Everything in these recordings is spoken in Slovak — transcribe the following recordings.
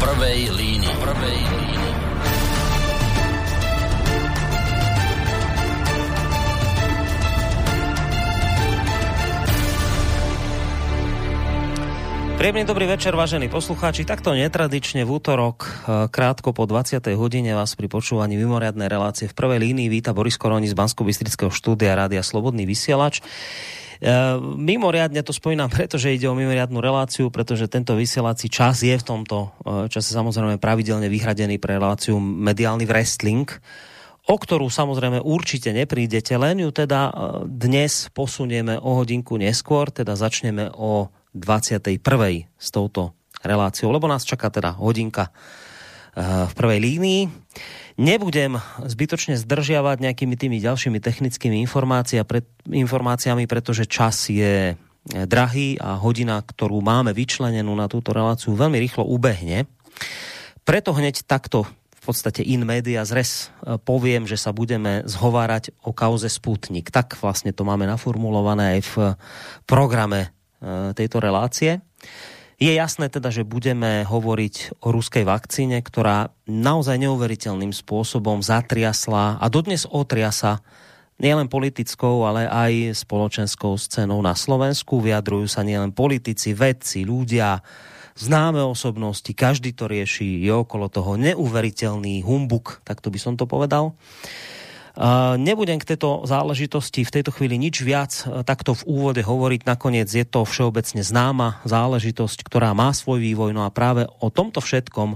prvej línii. Prvej línii. Príjemný dobrý večer, vážení poslucháči. Takto netradične v útorok, e, krátko po 20. hodine vás pri počúvaní mimoriadnej relácie v prvej línii víta Boris Koroni z bansko štúdia Rádia Slobodný vysielač. E, mimoriadne to spomínam, pretože ide o mimoriadnú reláciu, pretože tento vysielací čas je v tomto e, čase samozrejme pravidelne vyhradený pre reláciu mediálny wrestling, o ktorú samozrejme určite neprídete, len ju teda dnes posunieme o hodinku neskôr, teda začneme o 21. s touto reláciou, lebo nás čaká teda hodinka v prvej línii. Nebudem zbytočne zdržiavať nejakými tými ďalšími technickými informáciami, pretože čas je eh, drahý a hodina, ktorú máme vyčlenenú na túto reláciu, veľmi rýchlo ubehne. Preto hneď takto v podstate in media zres eh, poviem, že sa budeme zhovárať o kauze Sputnik. Tak vlastne to máme naformulované aj v programe Eh, tejto relácie. Je jasné teda, že budeme hovoriť o ruskej vakcíne, ktorá naozaj neuveriteľným spôsobom zatriasla a dodnes otriasa nielen politickou, ale aj spoločenskou scénou na Slovensku. Vyjadrujú sa nielen politici, vedci, ľudia, známe osobnosti, každý to rieši, je okolo toho neuveriteľný humbuk, tak to by som to povedal. Nebudem k tejto záležitosti v tejto chvíli nič viac e, takto v úvode hovoriť. Nakoniec je to všeobecne známa záležitosť, ktorá má svoj vývoj. No a práve o tomto všetkom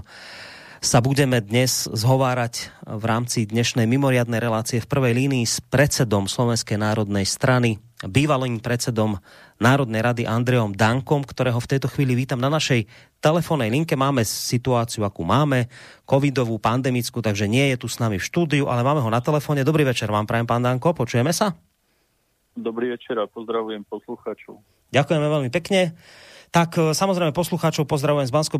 sa budeme dnes zhovárať v rámci dnešnej mimoriadnej relácie v prvej línii s predsedom Slovenskej národnej strany, bývalým predsedom Národnej rady Andreom Dankom, ktorého v tejto chvíli vítam na našej telefónnej linke. Máme situáciu, akú máme, covidovú, pandemickú, takže nie je tu s nami v štúdiu, ale máme ho na telefóne. Dobrý večer vám prajem, pán Danko, počujeme sa? Dobrý večer a pozdravujem poslucháčov. Ďakujeme veľmi pekne. Tak e, samozrejme poslucháčov pozdravujem z bansko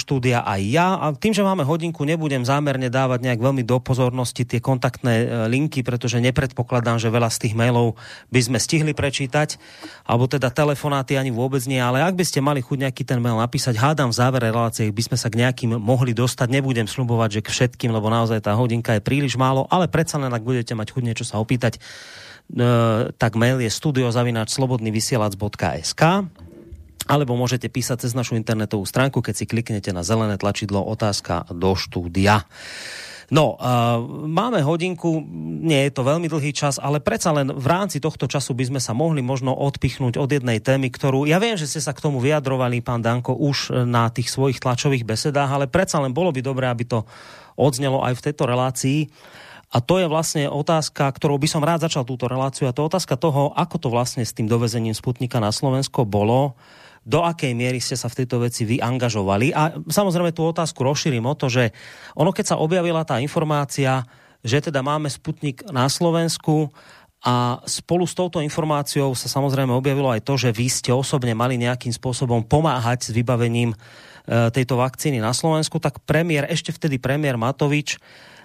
štúdia aj ja. A tým, že máme hodinku, nebudem zámerne dávať nejak veľmi do pozornosti tie kontaktné e, linky, pretože nepredpokladám, že veľa z tých mailov by sme stihli prečítať, alebo teda telefonáty ani vôbec nie. Ale ak by ste mali chuť nejaký ten mail napísať, hádam v závere relácie, by sme sa k nejakým mohli dostať. Nebudem slubovať, že k všetkým, lebo naozaj tá hodinka je príliš málo, ale predsa len, ak budete mať chuť niečo sa opýtať, e, tak mail je studiozavináč.slobodnyvysielac.sk alebo môžete písať cez našu internetovú stránku, keď si kliknete na zelené tlačidlo otázka do štúdia. No, uh, máme hodinku, nie je to veľmi dlhý čas, ale predsa len v rámci tohto času by sme sa mohli možno odpichnúť od jednej témy, ktorú, ja viem, že ste sa k tomu vyjadrovali, pán Danko, už na tých svojich tlačových besedách, ale predsa len bolo by dobré, aby to odznelo aj v tejto relácii. A to je vlastne otázka, ktorou by som rád začal túto reláciu, a to je otázka toho, ako to vlastne s tým dovezením Sputnika na Slovensko bolo do akej miery ste sa v tejto veci vy angažovali. A samozrejme tú otázku rozšírim o to, že ono keď sa objavila tá informácia, že teda máme Sputnik na Slovensku a spolu s touto informáciou sa samozrejme objavilo aj to, že vy ste osobne mali nejakým spôsobom pomáhať s vybavením e, tejto vakcíny na Slovensku, tak premiér, ešte vtedy premiér Matovič,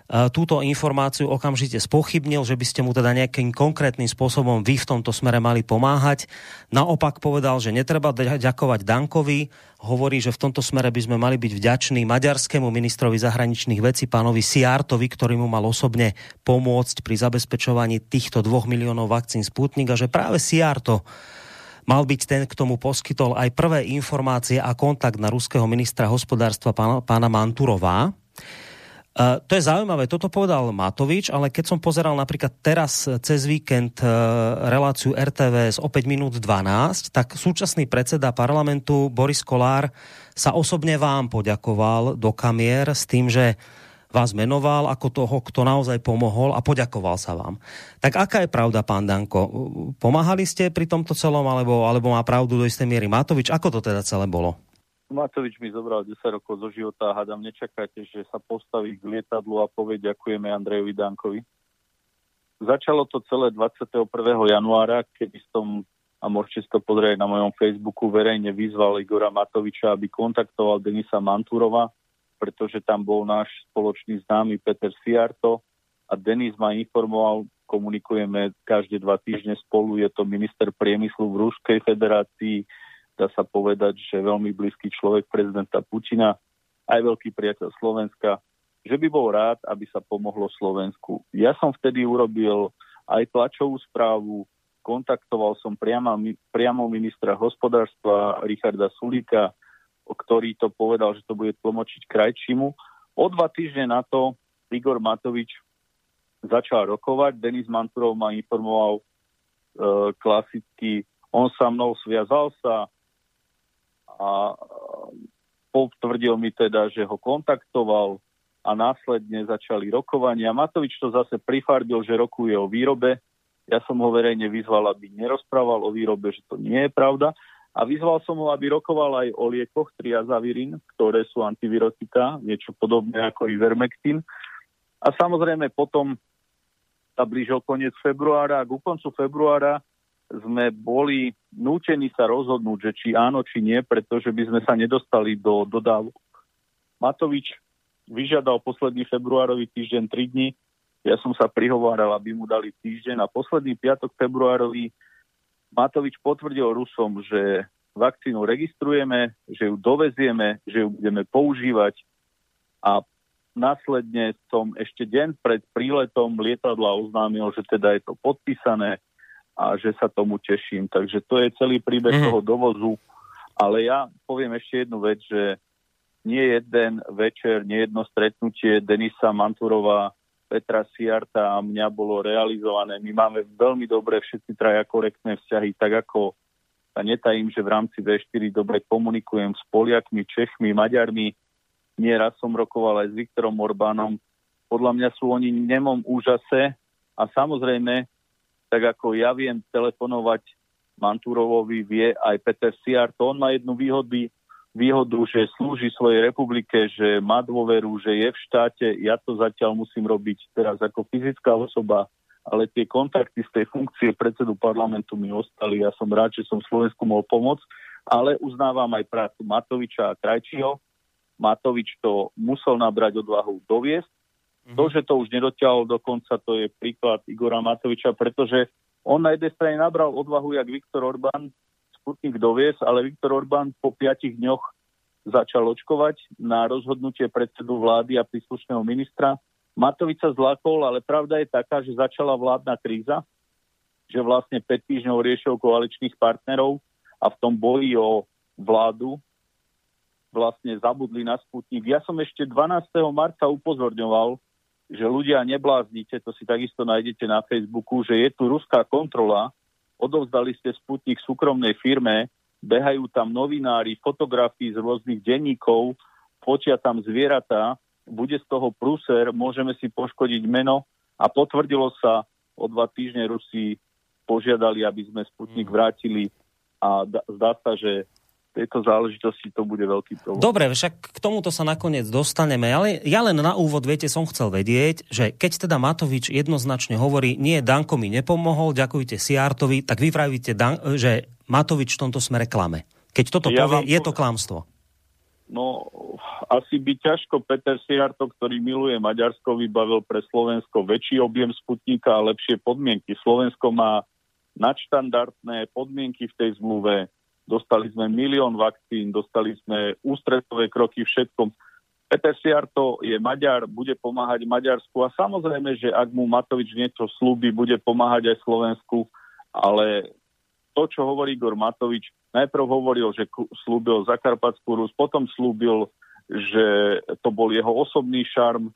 túto informáciu okamžite spochybnil, že by ste mu teda nejakým konkrétnym spôsobom vy v tomto smere mali pomáhať. Naopak povedal, že netreba ďakovať Dankovi, hovorí, že v tomto smere by sme mali byť vďační maďarskému ministrovi zahraničných vecí, pánovi Siartovi, ktorý mu mal osobne pomôcť pri zabezpečovaní týchto dvoch miliónov vakcín Sputnik a že práve Siarto mal byť ten, k tomu poskytol aj prvé informácie a kontakt na ruského ministra hospodárstva pána, pána Manturová. To je zaujímavé, toto povedal Matovič, ale keď som pozeral napríklad teraz cez víkend uh, reláciu RTVS o 5 minút 12, tak súčasný predseda parlamentu Boris Kolár sa osobne vám poďakoval do kamier s tým, že vás menoval ako toho, kto naozaj pomohol a poďakoval sa vám. Tak aká je pravda, pán Danko? Pomáhali ste pri tomto celom, alebo, alebo má pravdu do istej miery Matovič? Ako to teda celé bolo? Matovič mi zobral 10 rokov zo života a hádam, nečakáte, že sa postaví k lietadlu a povie ďakujeme Andrejovi Dankovi. Začalo to celé 21. januára, kedy som, a môžete si to pozrieť na mojom Facebooku, verejne vyzval Igora Matoviča, aby kontaktoval Denisa Manturova, pretože tam bol náš spoločný známy Peter Siarto a Denis ma informoval, komunikujeme každé dva týždne spolu, je to minister priemyslu v Ruskej federácii, dá sa povedať, že veľmi blízky človek prezidenta Putina aj veľký priateľ Slovenska, že by bol rád, aby sa pomohlo Slovensku. Ja som vtedy urobil aj tlačovú správu, kontaktoval som priamo, priamo ministra hospodárstva Richarda Sulíka, ktorý to povedal, že to bude tlmočiť krajčimu. O dva týždne na to Igor Matovič začal rokovať. Denis Manturov ma informoval e, klasicky, on sa mnou sviazal sa a potvrdil mi teda, že ho kontaktoval a následne začali rokovania. Matovič to zase prifarbil, že rokuje o výrobe. Ja som ho verejne vyzval, aby nerozprával o výrobe, že to nie je pravda. A vyzval som ho, aby rokoval aj o liekoch triazavirin, ktoré sú antivirotika, niečo podobné ako ivermectin. A samozrejme potom sa blížil koniec februára a ku koncu februára sme boli nútení sa rozhodnúť, že či áno, či nie, pretože by sme sa nedostali do dodávok. Matovič vyžiadal posledný februárový týždeň 3 dní, ja som sa prihováral, aby mu dali týždeň. A posledný piatok februárový Matovič potvrdil Rusom, že vakcínu registrujeme, že ju dovezieme, že ju budeme používať. A následne som ešte deň pred príletom lietadla oznámil, že teda je to podpísané, a že sa tomu teším. Takže to je celý príbeh mm. toho dovozu. Ale ja poviem ešte jednu vec, že nie jeden večer, nie jedno stretnutie Denisa Manturova, Petra Siarta a mňa bolo realizované. My máme veľmi dobré všetci traja korektné vzťahy, tak ako sa netajím, že v rámci V4 dobre komunikujem s Poliakmi, Čechmi, Maďarmi. Nie raz som rokoval aj s Viktorom Orbánom. Podľa mňa sú oni nemom úžase a samozrejme tak ako ja viem telefonovať Mantúrovovi, vie aj Peter Siar, to on má jednu výhody, výhodu, že slúži svojej republike, že má dôveru, že je v štáte. Ja to zatiaľ musím robiť teraz ako fyzická osoba, ale tie kontakty z tej funkcie predsedu parlamentu mi ostali. Ja som rád, že som Slovensku mohol pomôcť, ale uznávam aj prácu Matoviča a Krajčího. Matovič to musel nabrať odvahu doviesť. To, že to už nedotiahol do konca, to je príklad Igora Matoviča, pretože on na jednej strane nabral odvahu, jak Viktor Orbán, Sputnik dovies, ale Viktor Orbán po piatich dňoch začal očkovať na rozhodnutie predsedu vlády a príslušného ministra. Matovič sa zlakol, ale pravda je taká, že začala vládna kríza, že vlastne 5 týždňov riešil koaličných partnerov a v tom boji o vládu vlastne zabudli na Sputnik. Ja som ešte 12. marca upozorňoval, že ľudia nebláznite, to si takisto nájdete na Facebooku, že je tu ruská kontrola, odovzdali ste Sputnik súkromnej firme, behajú tam novinári, fotografii z rôznych denníkov, fotia tam zvieratá, bude z toho prúser, môžeme si poškodiť meno a potvrdilo sa o dva týždne Rusi požiadali, aby sme Sputnik mm. vrátili a zdá sa, že tejto záležitosti to bude veľký problém. Dobre, však k tomuto sa nakoniec dostaneme, ale ja len na úvod, viete, som chcel vedieť, že keď teda Matovič jednoznačne hovorí, nie, Danko mi nepomohol, ďakujte Siartovi, tak vy pravíte, že Matovič v tomto smere klame. Keď toto ja povie, je to klamstvo. No, asi by ťažko Peter Siarto, ktorý miluje Maďarsko, vybavil pre Slovensko väčší objem sputníka a lepšie podmienky. Slovensko má nadštandardné podmienky v tej zmluve dostali sme milión vakcín, dostali sme ústretové kroky všetkom. Peter Siarto je Maďar, bude pomáhať Maďarsku a samozrejme, že ak mu Matovič niečo slúbi, bude pomáhať aj Slovensku, ale to, čo hovorí Igor Matovič, najprv hovoril, že slúbil Zakarpatskú Rus, potom slúbil, že to bol jeho osobný šarm.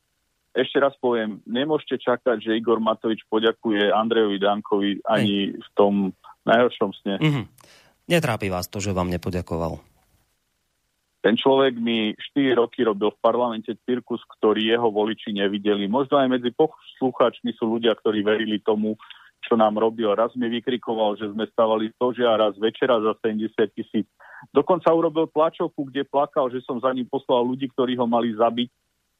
Ešte raz poviem, nemôžete čakať, že Igor Matovič poďakuje Andrejovi Dankovi ani v tom najhoršom sne. Mm-hmm. Netrápi vás to, že vám nepoďakoval? Ten človek mi 4 roky robil v parlamente cirkus, ktorý jeho voliči nevideli. Možno aj medzi poslucháčmi sú ľudia, ktorí verili tomu, čo nám robil. Raz mi vykrikoval, že sme stavali a raz večera za 70 tisíc. Dokonca urobil tlačovku, kde plakal, že som za ním poslal ľudí, ktorí ho mali zabiť.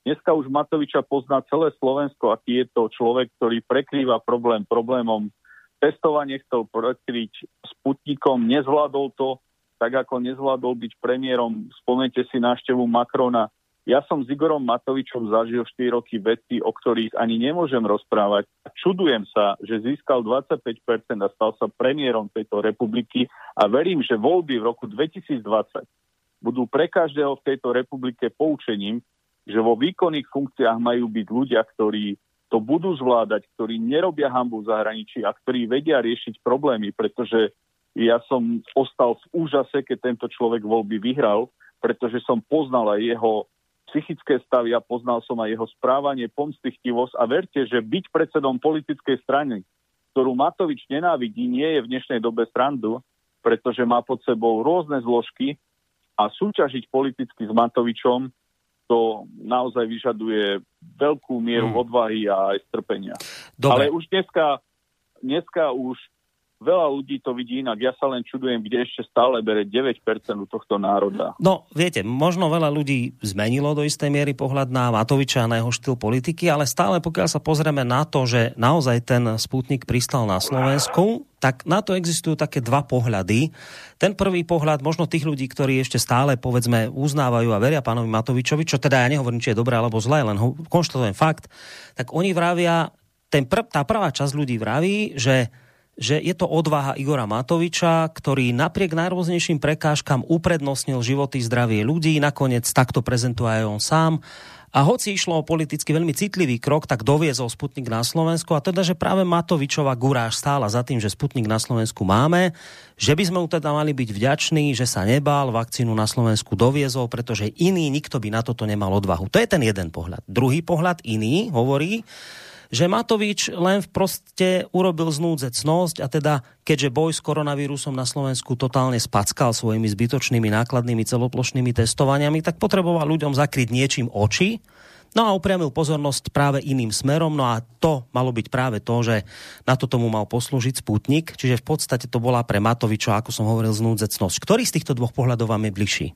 Dneska už Matoviča pozná celé Slovensko, aký je to človek, ktorý prekrýva problém problémom testovanie chcel prekryť Sputnikom, nezvládol to, tak ako nezvládol byť premiérom. Spomente si návštevu Macrona. Ja som s Igorom Matovičom zažil 4 roky veci, o ktorých ani nemôžem rozprávať. Čudujem sa, že získal 25% a stal sa premiérom tejto republiky a verím, že voľby v roku 2020 budú pre každého v tejto republike poučením, že vo výkonných funkciách majú byť ľudia, ktorí to budú zvládať, ktorí nerobia hambu v zahraničí a ktorí vedia riešiť problémy, pretože ja som ostal v úžase, keď tento človek voľby vyhral, pretože som poznal aj jeho psychické stavy a poznal som aj jeho správanie, pomstichtivosť a verte, že byť predsedom politickej strany, ktorú Matovič nenávidí, nie je v dnešnej dobe srandu, pretože má pod sebou rôzne zložky a súťažiť politicky s Matovičom to naozaj vyžaduje veľkú mieru hmm. odvahy a aj strpenia. Dobre. Ale už dneska, dneska už veľa ľudí to vidí inak. Ja sa len čudujem, kde ešte stále bere 9% tohto národa. No, viete, možno veľa ľudí zmenilo do istej miery pohľad na Matoviča a na jeho štýl politiky, ale stále pokiaľ sa pozrieme na to, že naozaj ten Sputnik pristal na Slovensku, tak na to existujú také dva pohľady. Ten prvý pohľad, možno tých ľudí, ktorí ešte stále, povedzme, uznávajú a veria pánovi Matovičovi, čo teda ja nehovorím, či je dobré alebo zlé, len ho, konštatujem fakt, tak oni vravia, ten pr- tá prvá časť ľudí vraví, že že je to odvaha Igora Matoviča, ktorý napriek najrôznejším prekážkam uprednostnil životy zdravie ľudí, nakoniec takto prezentuje aj on sám. A hoci išlo o politicky veľmi citlivý krok, tak doviezol Sputnik na Slovensku a teda, že práve Matovičová guráž stála za tým, že Sputnik na Slovensku máme, že by sme mu teda mali byť vďační, že sa nebál, vakcínu na Slovensku doviezol, pretože iný nikto by na toto nemal odvahu. To je ten jeden pohľad. Druhý pohľad, iný, hovorí, že Matovič len v proste urobil znúdzecnosť a teda keďže boj s koronavírusom na Slovensku totálne spackal svojimi zbytočnými nákladnými celoplošnými testovaniami, tak potreboval ľuďom zakryť niečím oči, No a upriamil pozornosť práve iným smerom, no a to malo byť práve to, že na to tomu mal poslúžiť Sputnik, čiže v podstate to bola pre Matoviča, ako som hovoril, znúdzecnosť. Ktorý z týchto dvoch pohľadov vám je bližší?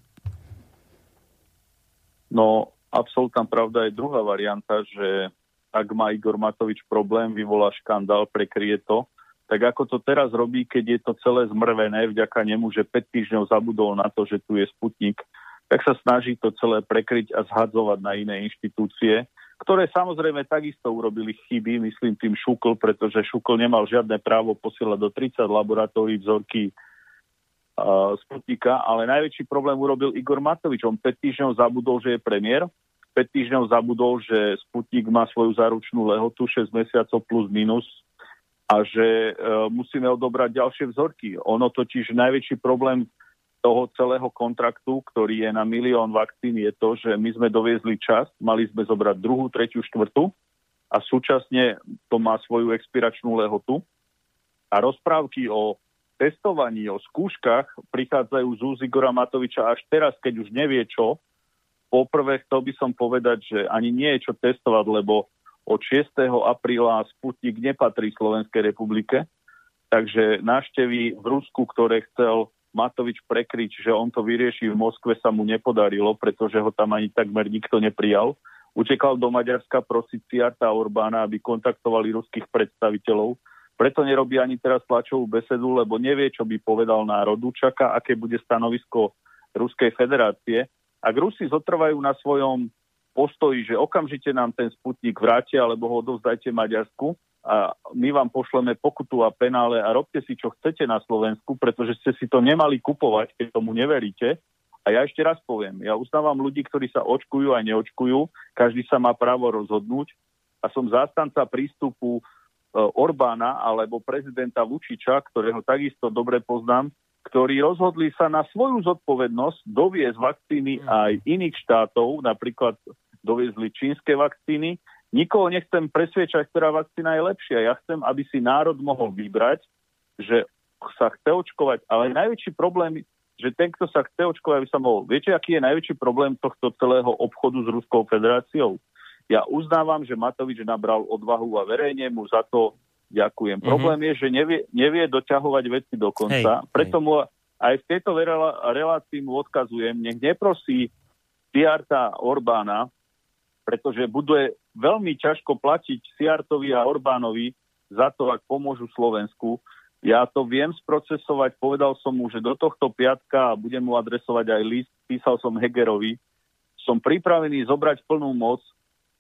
No, absolútna pravda je druhá varianta, že ak má Igor Matovič problém, vyvolá škandál, prekrie to, tak ako to teraz robí, keď je to celé zmrvené vďaka nemu, že 5 týždňov zabudol na to, že tu je Sputnik, tak sa snaží to celé prekryť a zhadzovať na iné inštitúcie, ktoré samozrejme takisto urobili chyby, myslím tým Šukl, pretože Šukl nemal žiadne právo posielať do 30 laboratórií vzorky uh, Sputnika, ale najväčší problém urobil Igor Matovič. On 5 týždňov zabudol, že je premiér 5 týždňov zabudol, že Sputnik má svoju záručnú lehotu 6 mesiacov plus minus a že e, musíme odobrať ďalšie vzorky. Ono totiž najväčší problém toho celého kontraktu, ktorý je na milión vakcín, je to, že my sme doviezli čas, mali sme zobrať druhú, tretiu, štvrtú a súčasne to má svoju expiračnú lehotu. A rozprávky o testovaní, o skúškach prichádzajú z úz Igora Matoviča až teraz, keď už nevie čo, Poprvé chcel by som povedať, že ani nie je čo testovať, lebo od 6. apríla Sputnik nepatrí Slovenskej republike, takže návštevy v Rusku, ktoré chcel Matovič prekryť, že on to vyrieši v Moskve, sa mu nepodarilo, pretože ho tam ani takmer nikto neprijal. Utekal do Maďarska prosiť Ciarta Orbána, aby kontaktovali ruských predstaviteľov. Preto nerobí ani teraz tlačovú besedu, lebo nevie, čo by povedal národu. Čaká, aké bude stanovisko Ruskej federácie. Ak Rusi zotrvajú na svojom postoji, že okamžite nám ten sputnik vrátia, alebo ho odovzdajte Maďarsku a my vám pošleme pokutu a penále a robte si, čo chcete na Slovensku, pretože ste si to nemali kupovať, keď tomu neveríte. A ja ešte raz poviem, ja uznávam ľudí, ktorí sa očkujú a neočkujú, každý sa má právo rozhodnúť a som zástanca prístupu e, Orbána alebo prezidenta Vučiča, ktorého takisto dobre poznám, ktorí rozhodli sa na svoju zodpovednosť doviezť vakcíny mm. aj iných štátov, napríklad doviezli čínske vakcíny. Nikoho nechcem presviečať, ktorá vakcína je lepšia. Ja chcem, aby si národ mohol vybrať, že sa chce očkovať. Ale najväčší problém, že ten, kto sa chce očkovať, aby sa mohol. Viete, aký je najväčší problém tohto celého obchodu s Ruskou federáciou? Ja uznávam, že Matovič nabral odvahu a verejne mu za to Ďakujem. Mm-hmm. Problém je, že nevie, nevie doťahovať veci do konca. Hej, Preto hej. mu aj v tejto relácii mu odkazujem, nech neprosí Siarta Orbána, pretože bude veľmi ťažko platiť Siartovi a Orbánovi za to, ak pomôžu Slovensku. Ja to viem sprocesovať, povedal som mu, že do tohto piatka a budem mu adresovať aj list, písal som Hegerovi, som pripravený zobrať plnú moc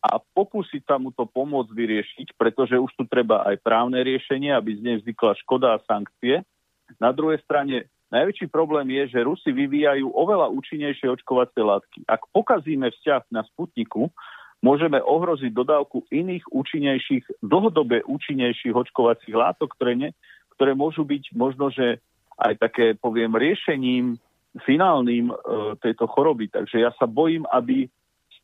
a pokúsiť sa mu to pomôcť vyriešiť, pretože už tu treba aj právne riešenie, aby z nej vznikla škoda a sankcie. Na druhej strane Najväčší problém je, že Rusi vyvíjajú oveľa účinnejšie očkovacie látky. Ak pokazíme vzťah na Sputniku, môžeme ohroziť dodávku iných účinnejších, dlhodobé účinnejších očkovacích látok, ktoré, ne, ktoré môžu byť možno, že aj také, poviem, riešením finálnym e, tejto choroby. Takže ja sa bojím, aby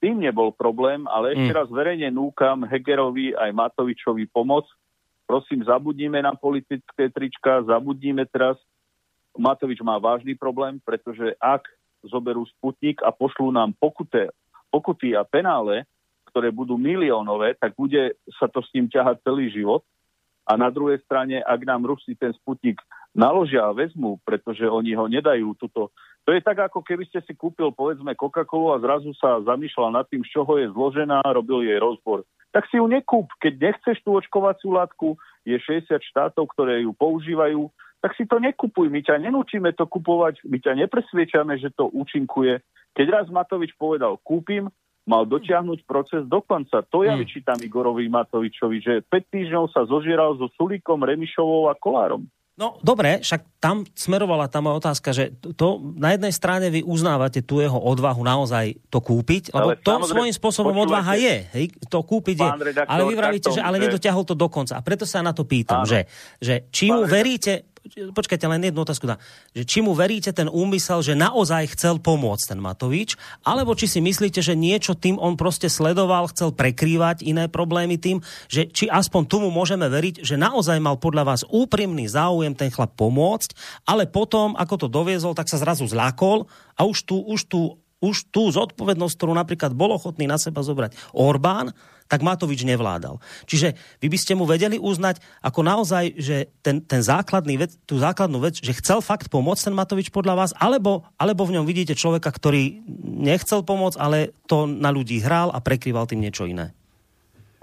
tým nebol problém, ale ešte mm. raz verejne núkam Hegerovi aj Matovičovi pomoc. Prosím, zabudnime na politické trička, zabudnime teraz Matovič má vážny problém, pretože ak zoberú Sputnik a pošlú nám pokuté, pokuty a penále, ktoré budú miliónové, tak bude sa to s ním ťahať celý život. A na druhej strane, ak nám Rusi ten Sputnik naložia a vezmú, pretože oni ho nedajú tuto. To je tak, ako keby ste si kúpil, povedzme, Coca-Colu a zrazu sa zamýšľal nad tým, z čoho je zložená, robil jej rozbor. Tak si ju nekúp. Keď nechceš tú očkovaciu látku, je 60 štátov, ktoré ju používajú, tak si to nekupuj. My ťa nenúčime to kupovať, my ťa nepresviečame, že to účinkuje. Keď raz Matovič povedal, kúpim, mal dotiahnuť proces do konca. To ja hmm. vyčítam Igorovi Matovičovi, že 5 týždňov sa zožieral so Sulíkom, Remišovou a Kolárom. No dobre, však tam smerovala tá moja otázka, že to na jednej strane vy uznávate tú jeho odvahu naozaj to kúpiť, lebo ale to svojím spôsobom odvaha je, hej, to kúpiť je, redaktor, ale vy vravíte, že ale nedotiahol to do konca. A preto sa na to pýtam, že, že či mu veríte, počkajte, len jednu otázku dá, že či mu veríte ten úmysel, že naozaj chcel pomôcť ten Matovič, alebo či si myslíte, že niečo tým on proste sledoval, chcel prekrývať iné problémy tým, že či aspoň tomu môžeme veriť, že naozaj mal podľa vás úprimný záujem ten chlap pomôcť, ale potom, ako to doviezol, tak sa zrazu zľakol a už tu, už tu už tú zodpovednosť, ktorú napríklad bol ochotný na seba zobrať Orbán, tak Matovič nevládal. Čiže vy by ste mu vedeli uznať ako naozaj, že ten, ten základný vec, tú základnú vec, že chcel fakt pomôcť ten Matovič podľa vás, alebo, alebo v ňom vidíte človeka, ktorý nechcel pomôcť, ale to na ľudí hral a prekrýval tým niečo iné.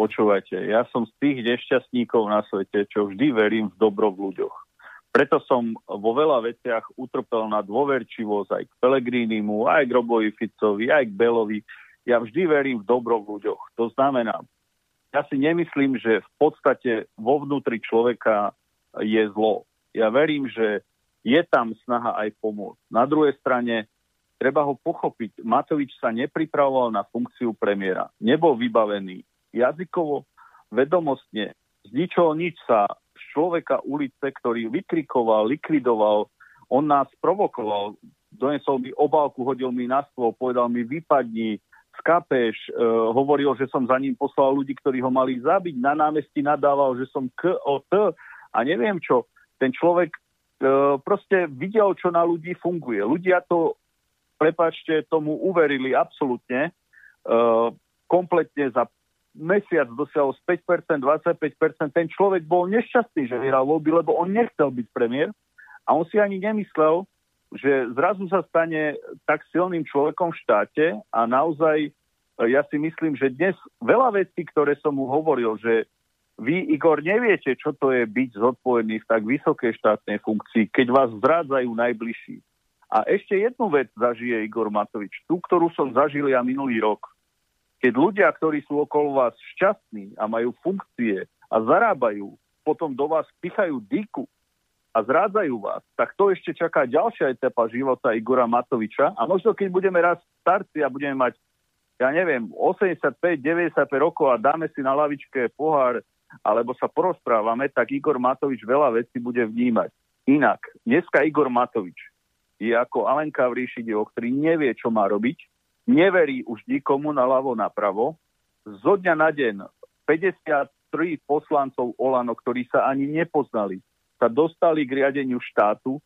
Počúvajte, ja som z tých nešťastníkov na svete, čo vždy verím v dobro v ľuďoch. Preto som vo veľa veciach utrpel na dôverčivosť aj k Pelegrínimu, aj k Robovi Ficovi, aj k Belovi ja vždy verím v dobro v ľuďoch. To znamená, ja si nemyslím, že v podstate vo vnútri človeka je zlo. Ja verím, že je tam snaha aj pomôcť. Na druhej strane treba ho pochopiť. Matovič sa nepripravoval na funkciu premiéra. Nebol vybavený jazykovo, vedomostne. Z ničoho nič sa z človeka ulice, ktorý vykrikoval, likvidoval, on nás provokoval, donesol mi obálku, hodil mi na stôl, povedal mi vypadni, Skapeš, e, hovoril, že som za ním poslal ľudí, ktorí ho mali zabiť, na námestí nadával, že som K o T a neviem čo. Ten človek e, proste videl, čo na ľudí funguje. Ľudia to, prepačte, tomu uverili absolútne. E, kompletne za mesiac dosiahol z 5%, 25%. Ten človek bol nešťastný, že vyhral voľby, lebo on nechcel byť premiér a on si ani nemyslel, že zrazu sa stane tak silným človekom v štáte a naozaj e, ja si myslím, že dnes veľa vecí, ktoré som mu hovoril, že vy, Igor, neviete, čo to je byť zodpovedný v tak vysokej štátnej funkcii, keď vás zrádzajú najbližší. A ešte jednu vec zažije Igor Matovič, tú, ktorú som zažil ja minulý rok. Keď ľudia, ktorí sú okolo vás šťastní a majú funkcie a zarábajú, potom do vás pichajú dýku, a zrádzajú vás, tak to ešte čaká ďalšia etapa života Igora Matoviča a možno keď budeme raz starci a budeme mať, ja neviem, 85-95 rokov a dáme si na lavičke pohár alebo sa porozprávame, tak Igor Matovič veľa vecí bude vnímať. Inak, dneska Igor Matovič je ako Alenka v ríši divoch, ktorý nevie, čo má robiť, neverí už nikomu na ľavo, napravo. Zo dňa na deň 53 poslancov Olano, ktorí sa ani nepoznali, sa dostali k riadeniu štátu,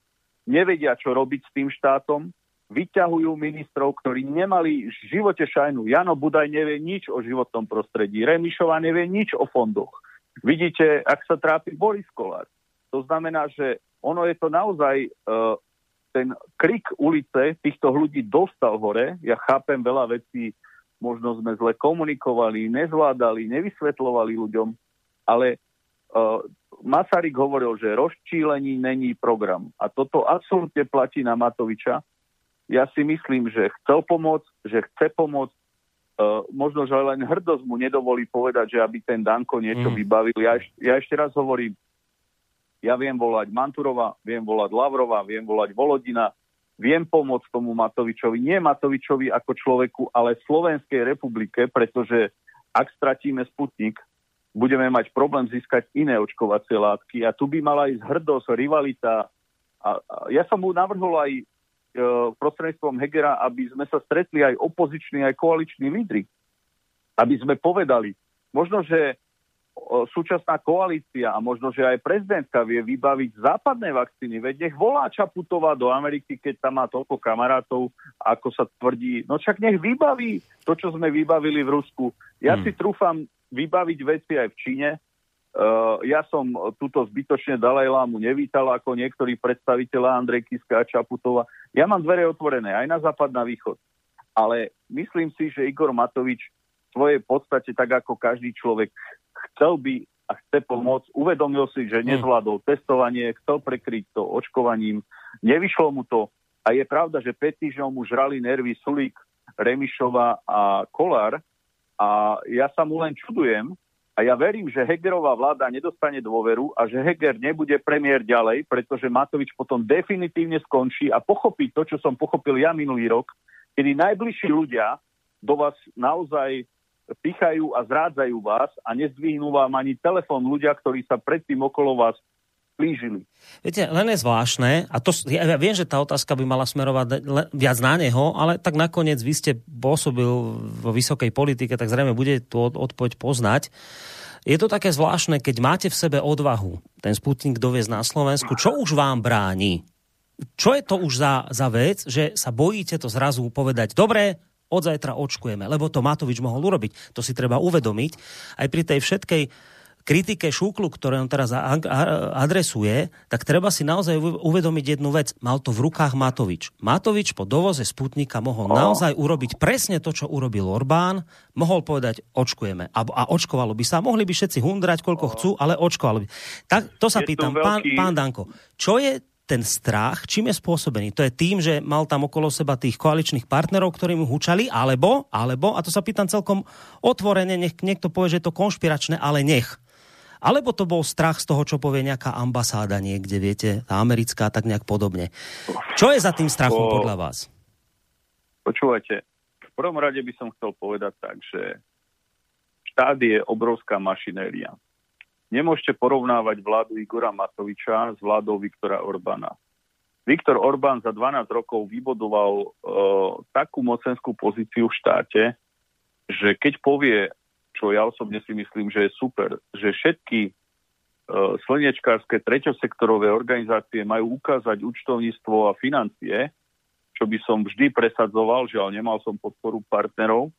nevedia, čo robiť s tým štátom, vyťahujú ministrov, ktorí nemali v živote šajnu. Jano Budaj nevie nič o životnom prostredí, Remišová nevie nič o fondoch. Vidíte, ak sa trápi Boris Kolár. To znamená, že ono je to naozaj uh, ten krik ulice týchto ľudí dostal hore. Ja chápem veľa vecí, možno sme zle komunikovali, nezvládali, nevysvetlovali ľuďom, ale uh, Masaryk hovoril, že rozčílení není program. A toto absolútne platí na Matoviča. Ja si myslím, že chcel pomôcť, že chce pomôcť. Uh, možno, že len hrdosť mu nedovolí povedať, že aby ten Danko niečo mm. vybavil. Ja, ja ešte raz hovorím, Ja viem volať Manturova, viem volať Lavrova, viem volať Volodina, viem pomôcť tomu Matovičovi, nie Matovičovi ako človeku, ale Slovenskej republike, pretože ak stratíme Sputnik, budeme mať problém získať iné očkovacie látky a tu by mala ísť hrdosť, rivalita. A, a ja som mu navrhol aj e, prostredníctvom Hegera, aby sme sa stretli aj opoziční, aj koaliční lídry. Aby sme povedali, možno, že súčasná koalícia a možno, že aj prezidentka vie vybaviť západné vakcíny. Veď nech volá Čaputová do Ameriky, keď tam má toľko kamarátov, ako sa tvrdí. No však nech vybaví to, čo sme vybavili v Rusku. Ja hmm. si trúfam vybaviť veci aj v Číne. Uh, ja som túto zbytočne Dalajlámu nevítal ako niektorí predstaviteľa Andrej Kiska a Čaputova. Ja mám dvere otvorené aj na západ, na východ. Ale myslím si, že Igor Matovič v svojej podstate, tak ako každý človek, chcel by a chce pomôcť, uvedomil si, že hmm. nezvládol testovanie, chcel prekryť to očkovaním, nevyšlo mu to. A je pravda, že 5 týždňov mu žrali nervy Sulík, Remišova a Kolár, a ja sa mu len čudujem a ja verím, že Hegerová vláda nedostane dôveru a že Heger nebude premiér ďalej, pretože Matovič potom definitívne skončí a pochopí to, čo som pochopil ja minulý rok, kedy najbližší ľudia do vás naozaj pichajú a zrádzajú vás a nezdvihnú vám ani telefón ľudia, ktorí sa predtým okolo vás plížili. Viete, len je zvláštne, a to, ja, ja viem, že tá otázka by mala smerovať le, viac na neho, ale tak nakoniec vy ste pôsobil vo vysokej politike, tak zrejme bude tú odpoveď poznať. Je to také zvláštne, keď máte v sebe odvahu ten Sputnik doviezť na Slovensku, čo už vám bráni? Čo je to už za, za vec, že sa bojíte to zrazu povedať, dobre, od zajtra očkujeme, lebo to Matovič mohol urobiť. To si treba uvedomiť. Aj pri tej všetkej kritike šúklu, ktoré on teraz adresuje, tak treba si naozaj uvedomiť jednu vec. Mal to v rukách Matovič. Matovič po dovoze Sputnika mohol oh. naozaj urobiť presne to, čo urobil Orbán. Mohol povedať, očkujeme. A, a očkovalo by sa. Mohli by všetci hundrať, koľko oh. chcú, ale očkovalo by. Tak, to sa je pýtam, veľký... pán, pán Danko, čo je ten strach, čím je spôsobený? To je tým, že mal tam okolo seba tých koaličných partnerov, ktorí mu hučali, alebo, alebo, a to sa pýtam celkom otvorene, nech niekto povie, že je to konšpiračné, ale nech. Alebo to bol strach z toho, čo povie nejaká ambasáda niekde, viete, tá americká, tak nejak podobne. Čo je za tým strachom po... podľa vás? Počúvajte, v prvom rade by som chcel povedať tak, že štát je obrovská mašinéria. Nemôžete porovnávať vládu Igora Matoviča s vládou Viktora Orbána. Viktor Orbán za 12 rokov vybodoval uh, takú mocenskú pozíciu v štáte, že keď povie čo ja osobne si myslím, že je super, že všetky uh, slnečkárske treťosektorové organizácie majú ukázať účtovníctvo a financie, čo by som vždy presadzoval, že ale nemal som podporu partnerov,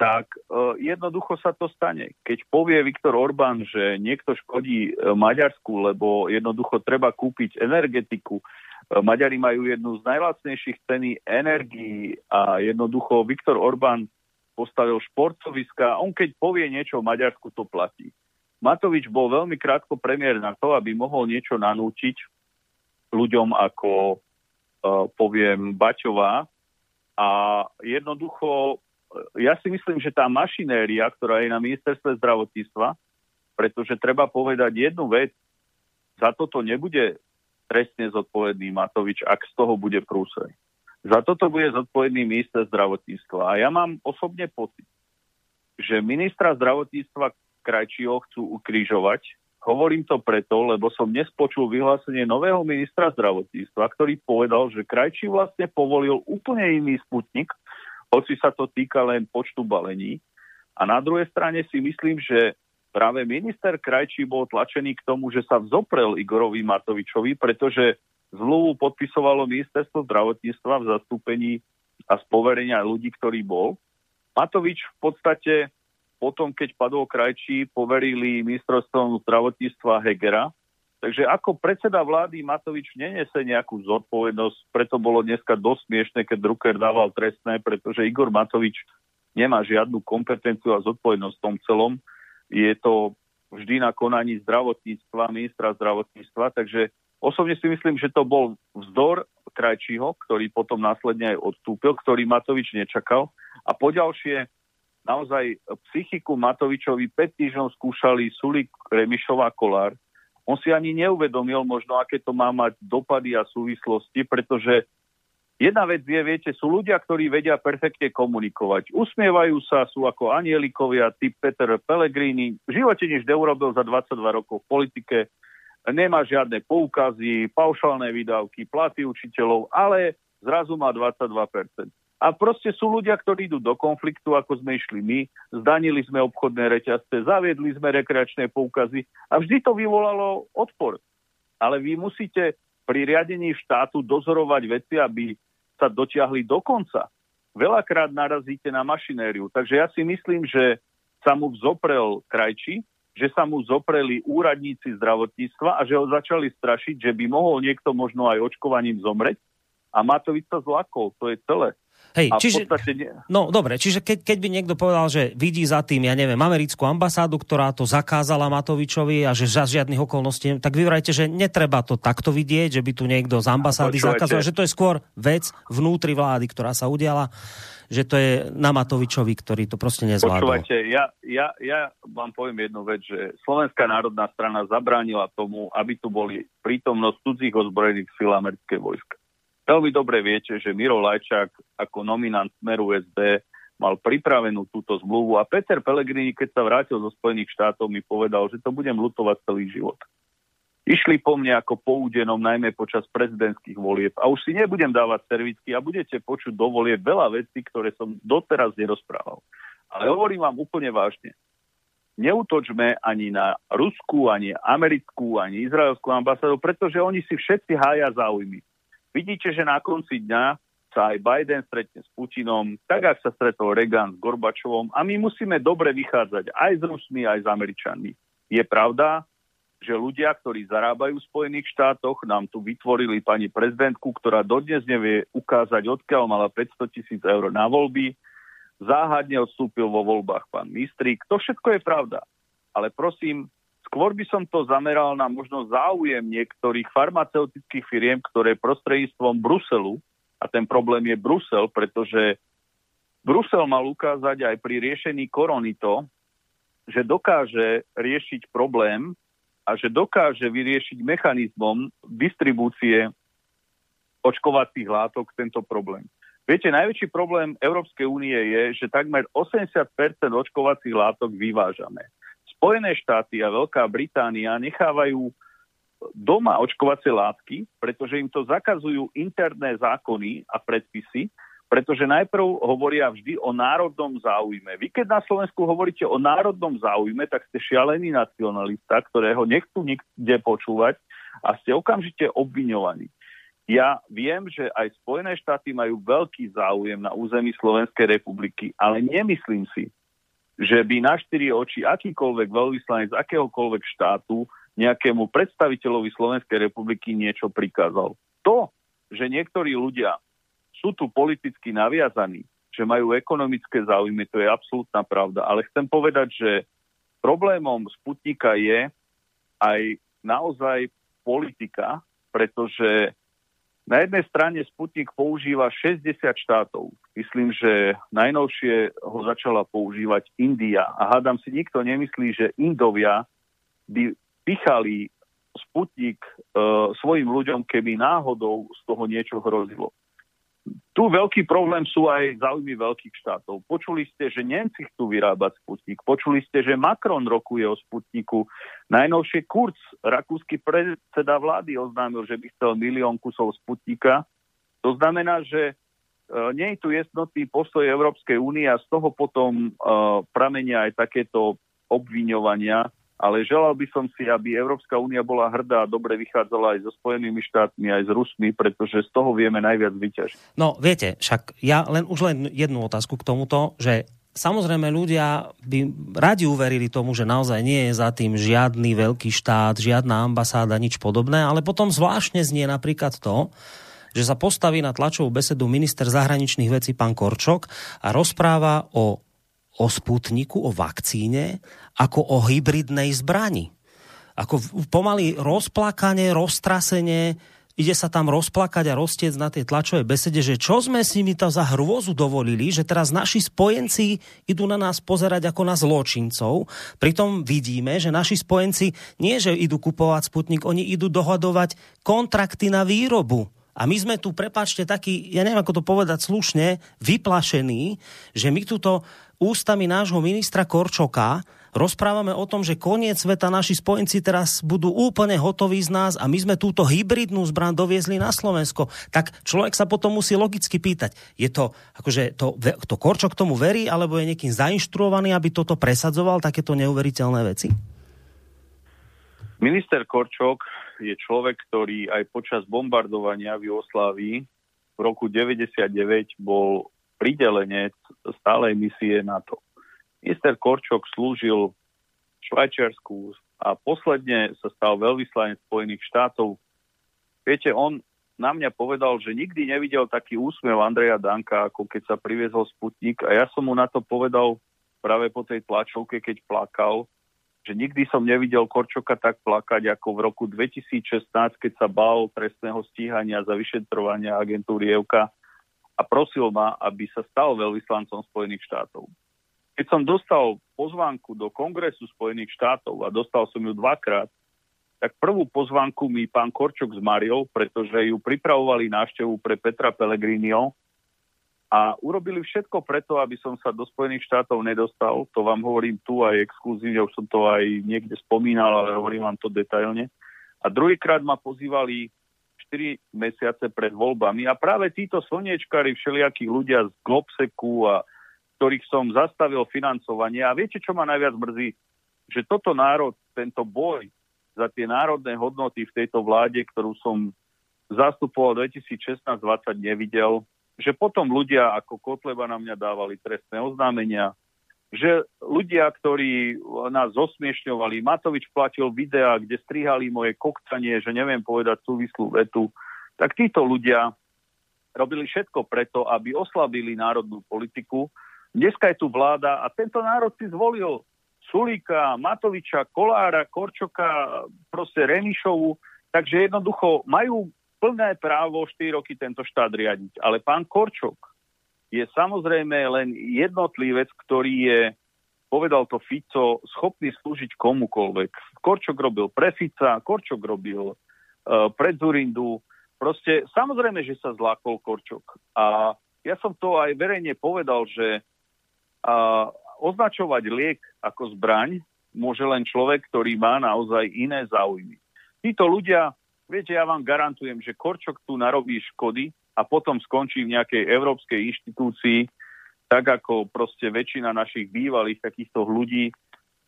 tak uh, jednoducho sa to stane. Keď povie Viktor Orbán, že niekto škodí uh, Maďarsku, lebo jednoducho treba kúpiť energetiku, uh, Maďari majú jednu z najlacnejších ceny energií a jednoducho Viktor Orbán postavil športoviska. On keď povie niečo o Maďarsku, to platí. Matovič bol veľmi krátko premiér na to, aby mohol niečo nanútiť ľuďom ako, poviem, Baťová. A jednoducho, e, ja si myslím, že tá mašinéria, ktorá je na ministerstve zdravotníctva, pretože treba povedať jednu vec, za toto nebude trestne zodpovedný Matovič, ak z toho bude prúsej. Za toto bude zodpovedný minister zdravotníctva. A ja mám osobne pocit, že ministra zdravotníctva Krajčího chcú ukrižovať. Hovorím to preto, lebo som dnes počul vyhlásenie nového ministra zdravotníctva, ktorý povedal, že Krajčí vlastne povolil úplne iný sputnik, hoci sa to týka len počtu balení. A na druhej strane si myslím, že práve minister Krajčí bol tlačený k tomu, že sa vzoprel Igorovi Matovičovi, pretože Zmluvu podpisovalo ministerstvo zdravotníctva v zastúpení a z poverenia ľudí, ktorý bol. Matovič v podstate potom, keď padol krajčí, poverili ministerstvom zdravotníctva Hegera. Takže ako predseda vlády Matovič nenese nejakú zodpovednosť, preto bolo dneska dosť smiešne, keď Drucker dával trestné, pretože Igor Matovič nemá žiadnu kompetenciu a zodpovednosť v tom celom. Je to vždy na konaní zdravotníctva, ministra zdravotníctva, takže Osobne si myslím, že to bol vzdor Krajčího, ktorý potom následne aj odstúpil, ktorý Matovič nečakal. A poďalšie, naozaj psychiku Matovičovi 5 týždňov skúšali Sulik, Remišová, Kolár on si ani neuvedomil možno, aké to má mať dopady a súvislosti, pretože jedna vec je, viete, sú ľudia, ktorí vedia perfektne komunikovať. Usmievajú sa, sú ako anielikovia, typ Peter Pellegrini. V živote nič neurobil za 22 rokov v politike, nemá žiadne poukazy, paušálne výdavky, platy učiteľov, ale zrazu má 22%. A proste sú ľudia, ktorí idú do konfliktu, ako sme išli my, zdanili sme obchodné reťazce, zaviedli sme rekreačné poukazy a vždy to vyvolalo odpor. Ale vy musíte pri riadení štátu dozorovať veci, aby sa dotiahli do konca. Veľakrát narazíte na mašinériu. Takže ja si myslím, že sa mu vzoprel krajči, že sa mu zopreli úradníci zdravotníctva a že ho začali strašiť, že by mohol niekto možno aj očkovaním zomreť. A Matovič sa zlakol, to je celé. Hej, čiže, nie... no dobre, čiže keď, keď by niekto povedal, že vidí za tým, ja neviem, americkú ambasádu, ktorá to zakázala Matovičovi a že za žiadnych okolností, tak vyvrajte, že netreba to takto vidieť, že by tu niekto z ambasády zakazoval, že to je skôr vec vnútri vlády, ktorá sa udiala, že to je na Matovičovi, ktorý to proste nezvládol. Počúvajte, ja, ja, ja vám poviem jednu vec, že Slovenská národná strana zabránila tomu, aby tu boli prítomnosť cudzích ozbrojených síl americké vojska. Veľmi dobre viete, že Miro Lajčák ako nominant Smeru SD mal pripravenú túto zmluvu a Peter Pellegrini, keď sa vrátil zo Spojených štátov, mi povedal, že to budem lutovať celý život. Išli po mne ako poudenom, najmä počas prezidentských volieb. A už si nebudem dávať servisky a budete počuť do volieb veľa vecí, ktoré som doteraz nerozprával. Ale hovorím vám úplne vážne. Neutočme ani na ruskú, ani americkú, ani izraelskú ambasádu, pretože oni si všetci hája záujmy. Vidíte, že na konci dňa sa aj Biden stretne s Putinom, tak ak sa stretol Reagan s Gorbačovom a my musíme dobre vychádzať aj s Rusmi, aj s Američanmi. Je pravda, že ľudia, ktorí zarábajú v Spojených štátoch, nám tu vytvorili pani prezidentku, ktorá dodnes nevie ukázať, odkiaľ mala 500 tisíc eur na voľby. Záhadne odstúpil vo voľbách pán Mistrík. To všetko je pravda. Ale prosím, Skôr by som to zameral na možno záujem niektorých farmaceutických firiem, ktoré prostredníctvom Bruselu, a ten problém je Brusel, pretože Brusel mal ukázať aj pri riešení korony to, že dokáže riešiť problém a že dokáže vyriešiť mechanizmom distribúcie očkovacích látok tento problém. Viete, najväčší problém Európskej únie je, že takmer 80% očkovacích látok vyvážame. Spojené štáty a Veľká Británia nechávajú doma očkovacie látky, pretože im to zakazujú interné zákony a predpisy, pretože najprv hovoria vždy o národnom záujme. Vy keď na Slovensku hovoríte o národnom záujme, tak ste šialený nacionalista, ktorého nechcú nikde počúvať a ste okamžite obviňovaní. Ja viem, že aj Spojené štáty majú veľký záujem na území Slovenskej republiky, ale nemyslím si, že by na štyri oči akýkoľvek veľvyslanec akéhokoľvek štátu nejakému predstaviteľovi Slovenskej republiky niečo prikázal. To, že niektorí ľudia sú tu politicky naviazaní, že majú ekonomické záujmy, to je absolútna pravda. Ale chcem povedať, že problémom Sputnika je aj naozaj politika, pretože na jednej strane Sputnik používa 60 štátov. Myslím, že najnovšie ho začala používať India. A hádam si, nikto nemyslí, že Indovia by pichali Sputnik e, svojim ľuďom, keby náhodou z toho niečo hrozilo tu veľký problém sú aj záujmy veľkých štátov. Počuli ste, že Nemci chcú vyrábať Sputnik. Počuli ste, že Macron rokuje o Sputniku. Najnovšie Kurz, rakúsky predseda vlády, oznámil, že by chcel milión kusov Sputnika. To znamená, že e, nie je tu jednotný postoj Európskej únie a z toho potom uh, pramenia aj takéto obviňovania ale želal by som si, aby Európska únia bola hrdá a dobre vychádzala aj so Spojenými štátmi, aj s Rusmi, pretože z toho vieme najviac vyťažiť. No viete, však ja len už len jednu otázku k tomuto, že samozrejme ľudia by radi uverili tomu, že naozaj nie je za tým žiadny veľký štát, žiadna ambasáda, nič podobné, ale potom zvláštne znie napríklad to, že sa postaví na tlačovú besedu minister zahraničných vecí pán Korčok a rozpráva o o Sputniku, o vakcíne, ako o hybridnej zbrani. Ako pomaly rozplakanie, roztrasenie ide sa tam rozplakať a roztiec na tej tlačovej besede, že čo sme si mi to za hrôzu dovolili, že teraz naši spojenci idú na nás pozerať ako na zločincov. Pritom vidíme, že naši spojenci nie, že idú kupovať Sputnik, oni idú dohadovať kontrakty na výrobu. A my sme tu, prepačte, taký, ja neviem, ako to povedať slušne, vyplašení, že my túto ústami nášho ministra Korčoka rozprávame o tom, že koniec sveta naši spojenci teraz budú úplne hotoví z nás a my sme túto hybridnú zbran doviezli na Slovensko. Tak človek sa potom musí logicky pýtať, je to, akože to, to Korčok tomu verí, alebo je niekým zainštruovaný, aby toto presadzoval, takéto neuveriteľné veci? Minister Korčok je človek, ktorý aj počas bombardovania v Jugoslávii v roku 99 bol pridelenec stálej misie NATO. Minister Korčok slúžil v Švajčiarsku a posledne sa stal veľvyslanec Spojených štátov. Viete, on na mňa povedal, že nikdy nevidel taký úsmev Andreja Danka, ako keď sa priviezol Sputnik a ja som mu na to povedal práve po tej tlačovke, keď plakal, že nikdy som nevidel Korčoka tak plakať ako v roku 2016, keď sa bál trestného stíhania za vyšetrovania agentúry EUKA a prosil ma, aby sa stal veľvyslancom Spojených štátov. Keď som dostal pozvánku do Kongresu Spojených štátov a dostal som ju dvakrát, tak prvú pozvánku mi pán Korčok zmaril, pretože ju pripravovali návštevu pre Petra Pellegrinio a urobili všetko preto, aby som sa do Spojených štátov nedostal. To vám hovorím tu aj exkluzívne, už som to aj niekde spomínal, ale hovorím vám to detailne. A druhýkrát ma pozývali 4 mesiace pred voľbami a práve títo slniečkári, všelijakí ľudia z Globseku a ktorých som zastavil financovanie. A viete, čo ma najviac mrzí? Že toto národ, tento boj za tie národné hodnoty v tejto vláde, ktorú som zastupoval 2016-2020, nevidel, že potom ľudia ako Kotleba na mňa dávali trestné oznámenia, že ľudia, ktorí nás zosmiešňovali, Matovič platil videá, kde strihali moje kokcanie, že neviem povedať súvislú vetu, tak títo ľudia robili všetko preto, aby oslabili národnú politiku Dneska je tu vláda a tento národ si zvolil Sulíka, Matoviča, Kolára, Korčoka, proste Remišovu, takže jednoducho majú plné právo 4 roky tento štát riadiť. Ale pán Korčok je samozrejme len jednotlivec, ktorý je, povedal to Fico, schopný slúžiť komukolvek. Korčok robil pre Fica, Korčok robil uh, pre Zurindu. Proste samozrejme, že sa zlákol Korčok. A ja som to aj verejne povedal, že a označovať liek ako zbraň môže len človek, ktorý má naozaj iné záujmy. Títo ľudia, viete, ja vám garantujem, že Korčok tu narobí škody a potom skončí v nejakej európskej inštitúcii, tak ako proste väčšina našich bývalých takýchto ľudí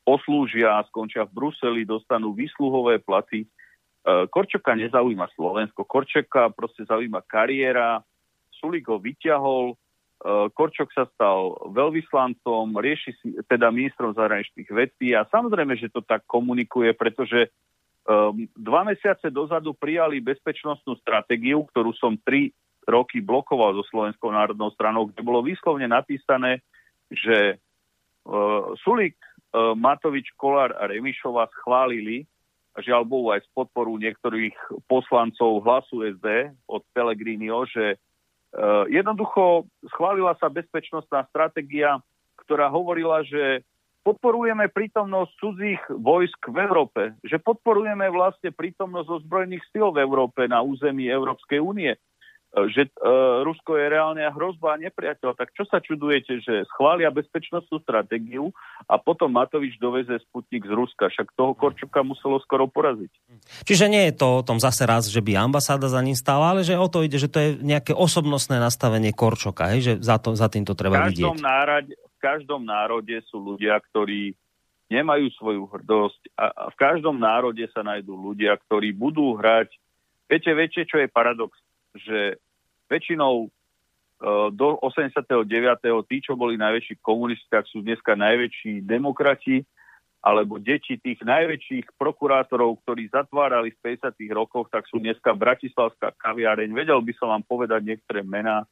poslúžia a skončia v Bruseli, dostanú výsluhové platy. E, Korčoka nezaujíma Slovensko, Korčoka proste zaujíma kariéra, Sulik ho vyťahol, Eh, Korčok sa stal veľvyslancom, rieši si, teda ministrom zahraničných vecí a samozrejme, že to tak komunikuje, pretože um, dva mesiace dozadu prijali bezpečnostnú stratégiu, ktorú som tri roky blokoval so Slovenskou národnou stranou, kde bolo výslovne napísané, že uh, Sulík, uh, Matovič, Kolár a Remišova schválili, žiaľ Bohu aj z podporu niektorých poslancov hlasu SD od Pelegrinio, že Eh, jednoducho schválila sa bezpečnostná stratégia, ktorá hovorila, že podporujeme prítomnosť cudzích vojsk v Európe, že podporujeme vlastne prítomnosť ozbrojených síl v Európe na území Európskej únie. E, že uh, Rusko je reálne hrozba a nepriateľ. Tak čo sa čudujete, že schvália bezpečnostnú stratégiu a potom Matovič doveze Sputnik z Ruska. Však toho Korčoka muselo skoro poraziť. Čiže nie je to o tom zase raz, že by ambasáda za ním stála, ale že o to ide, že to je nejaké osobnostné nastavenie Korčoka, hej? že za, to, za tým to treba v vidieť. Národe, v každom národe sú ľudia, ktorí nemajú svoju hrdosť a, a v každom národe sa nájdú ľudia, ktorí budú hrať. Viete, viete, čo je paradox? Že väčšinou e, do 89. tí, čo boli najväčší komunisti, tak sú dneska najväčší demokrati, alebo deti tých najväčších prokurátorov, ktorí zatvárali v 50. rokoch, tak sú dneska Bratislavská kaviareň. Vedel by som vám povedať niektoré mená,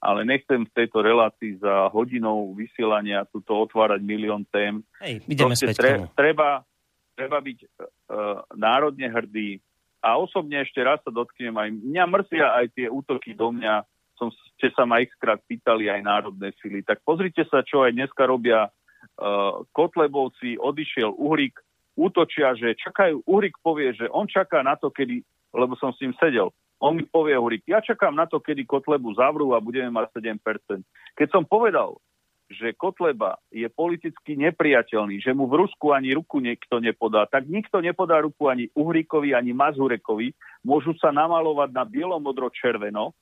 ale nechcem v tejto relácii za hodinou vysielania tuto otvárať milión tém. Hej, ideme späť tre, treba, treba byť uh, národne hrdý, a osobne ešte raz sa dotknem aj, mňa mrzia aj tie útoky do mňa, som, ste sa ma xkrát pýtali aj národné sily, tak pozrite sa, čo aj dneska robia uh, Kotlebovci, odišiel Uhrik, útočia, že čakajú, Uhrik povie, že on čaká na to, kedy, lebo som s ním sedel, on mi povie, Uhrik, ja čakám na to, kedy Kotlebu zavrú a budeme mať 7%. Keď som povedal, že Kotleba je politicky nepriateľný, že mu v Rusku ani ruku niekto nepodá, tak nikto nepodá ruku ani Uhrikovi, ani Mazurekovi. Môžu sa namalovať na bielomodro-červeno.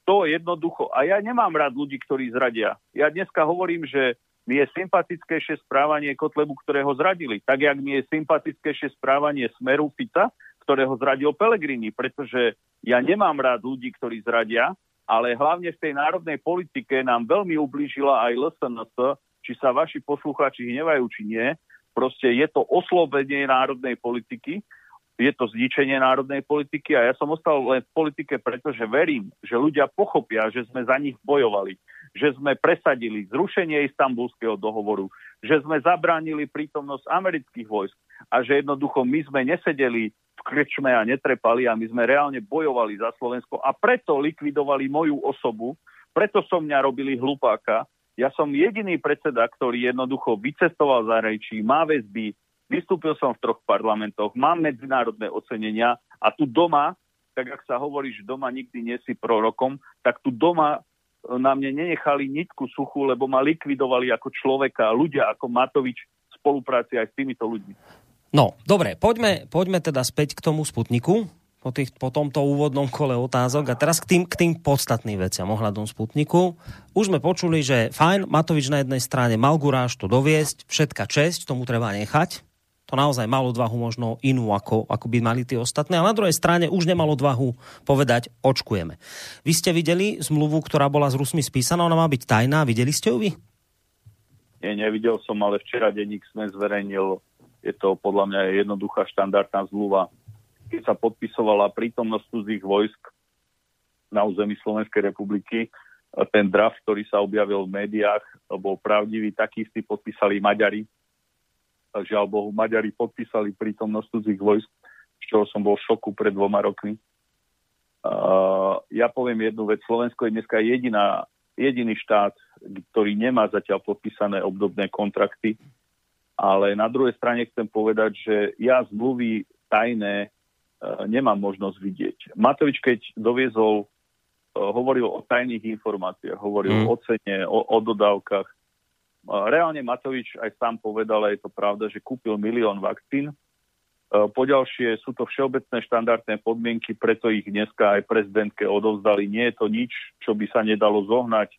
Kto jednoducho... A ja nemám rád ľudí, ktorí zradia. Ja dneska hovorím, že mi je sympatickejšie správanie Kotlebu, ktorého zradili. Tak, jak mi je sympatickejšie správanie Smeru Fica, ktorého zradil Pelegrini, pretože ja nemám rád ľudí, ktorí zradia, ale hlavne v tej národnej politike nám veľmi ublížila aj LSNS, či sa vaši poslucháči hnevajú, či nie. Proste je to oslobenie národnej politiky, je to zničenie národnej politiky a ja som ostal len v politike, pretože verím, že ľudia pochopia, že sme za nich bojovali, že sme presadili zrušenie istambulského dohovoru, že sme zabránili prítomnosť amerických vojsk a že jednoducho my sme nesedeli v krčme a netrepali a my sme reálne bojovali za Slovensko a preto likvidovali moju osobu, preto som mňa robili hlupáka. Ja som jediný predseda, ktorý jednoducho vycestoval zahraničí, má väzby, vystúpil som v troch parlamentoch, mám medzinárodné ocenenia a tu doma, tak ak sa hovorí, že doma nikdy nie si prorokom, tak tu doma e, na mne nenechali nitku suchu, lebo ma likvidovali ako človeka, ľudia ako Matovič spolupráci aj s týmito ľuďmi. No, dobre, poďme, poďme teda späť k tomu Sputniku, po, tých, po tomto úvodnom kole otázok a teraz k tým, k tým podstatným veciam ohľadom Sputniku. Už sme počuli, že fajn, Matovič na jednej strane mal guráž to doviesť, všetka česť, tomu treba nechať. To naozaj malo odvahu možno inú, ako, ako by mali tí ostatní. A na druhej strane už nemalo odvahu povedať, očkujeme. Vy ste videli zmluvu, ktorá bola s Rusmi spísaná, ona má byť tajná. Videli ste ju vy? Nie, nevidel som, ale včera denník sme zverejnil je to podľa mňa jednoduchá štandardná zmluva. Keď sa podpisovala prítomnosť cudzích vojsk na území Slovenskej republiky, ten draft, ktorý sa objavil v médiách, bol pravdivý, taký istý podpísali Maďari. Žiaľ Bohu, Maďari podpísali prítomnosť cudzích vojsk, z čoho som bol v šoku pred dvoma rokmi. Ja poviem jednu vec. Slovensko je dneska jediná, jediný štát, ktorý nemá zatiaľ podpísané obdobné kontrakty ale na druhej strane chcem povedať, že ja zmluvy tajné e, nemám možnosť vidieť. Matovič, keď doviezol, e, hovoril o tajných informáciách, hovoril mm. o cene, o, o dodávkach. E, reálne Matovič aj sám povedal, a je to pravda, že kúpil milión vakcín. Poďalšie sú to všeobecné štandardné podmienky, preto ich dneska aj prezidentke odovzdali. Nie je to nič, čo by sa nedalo zohnať.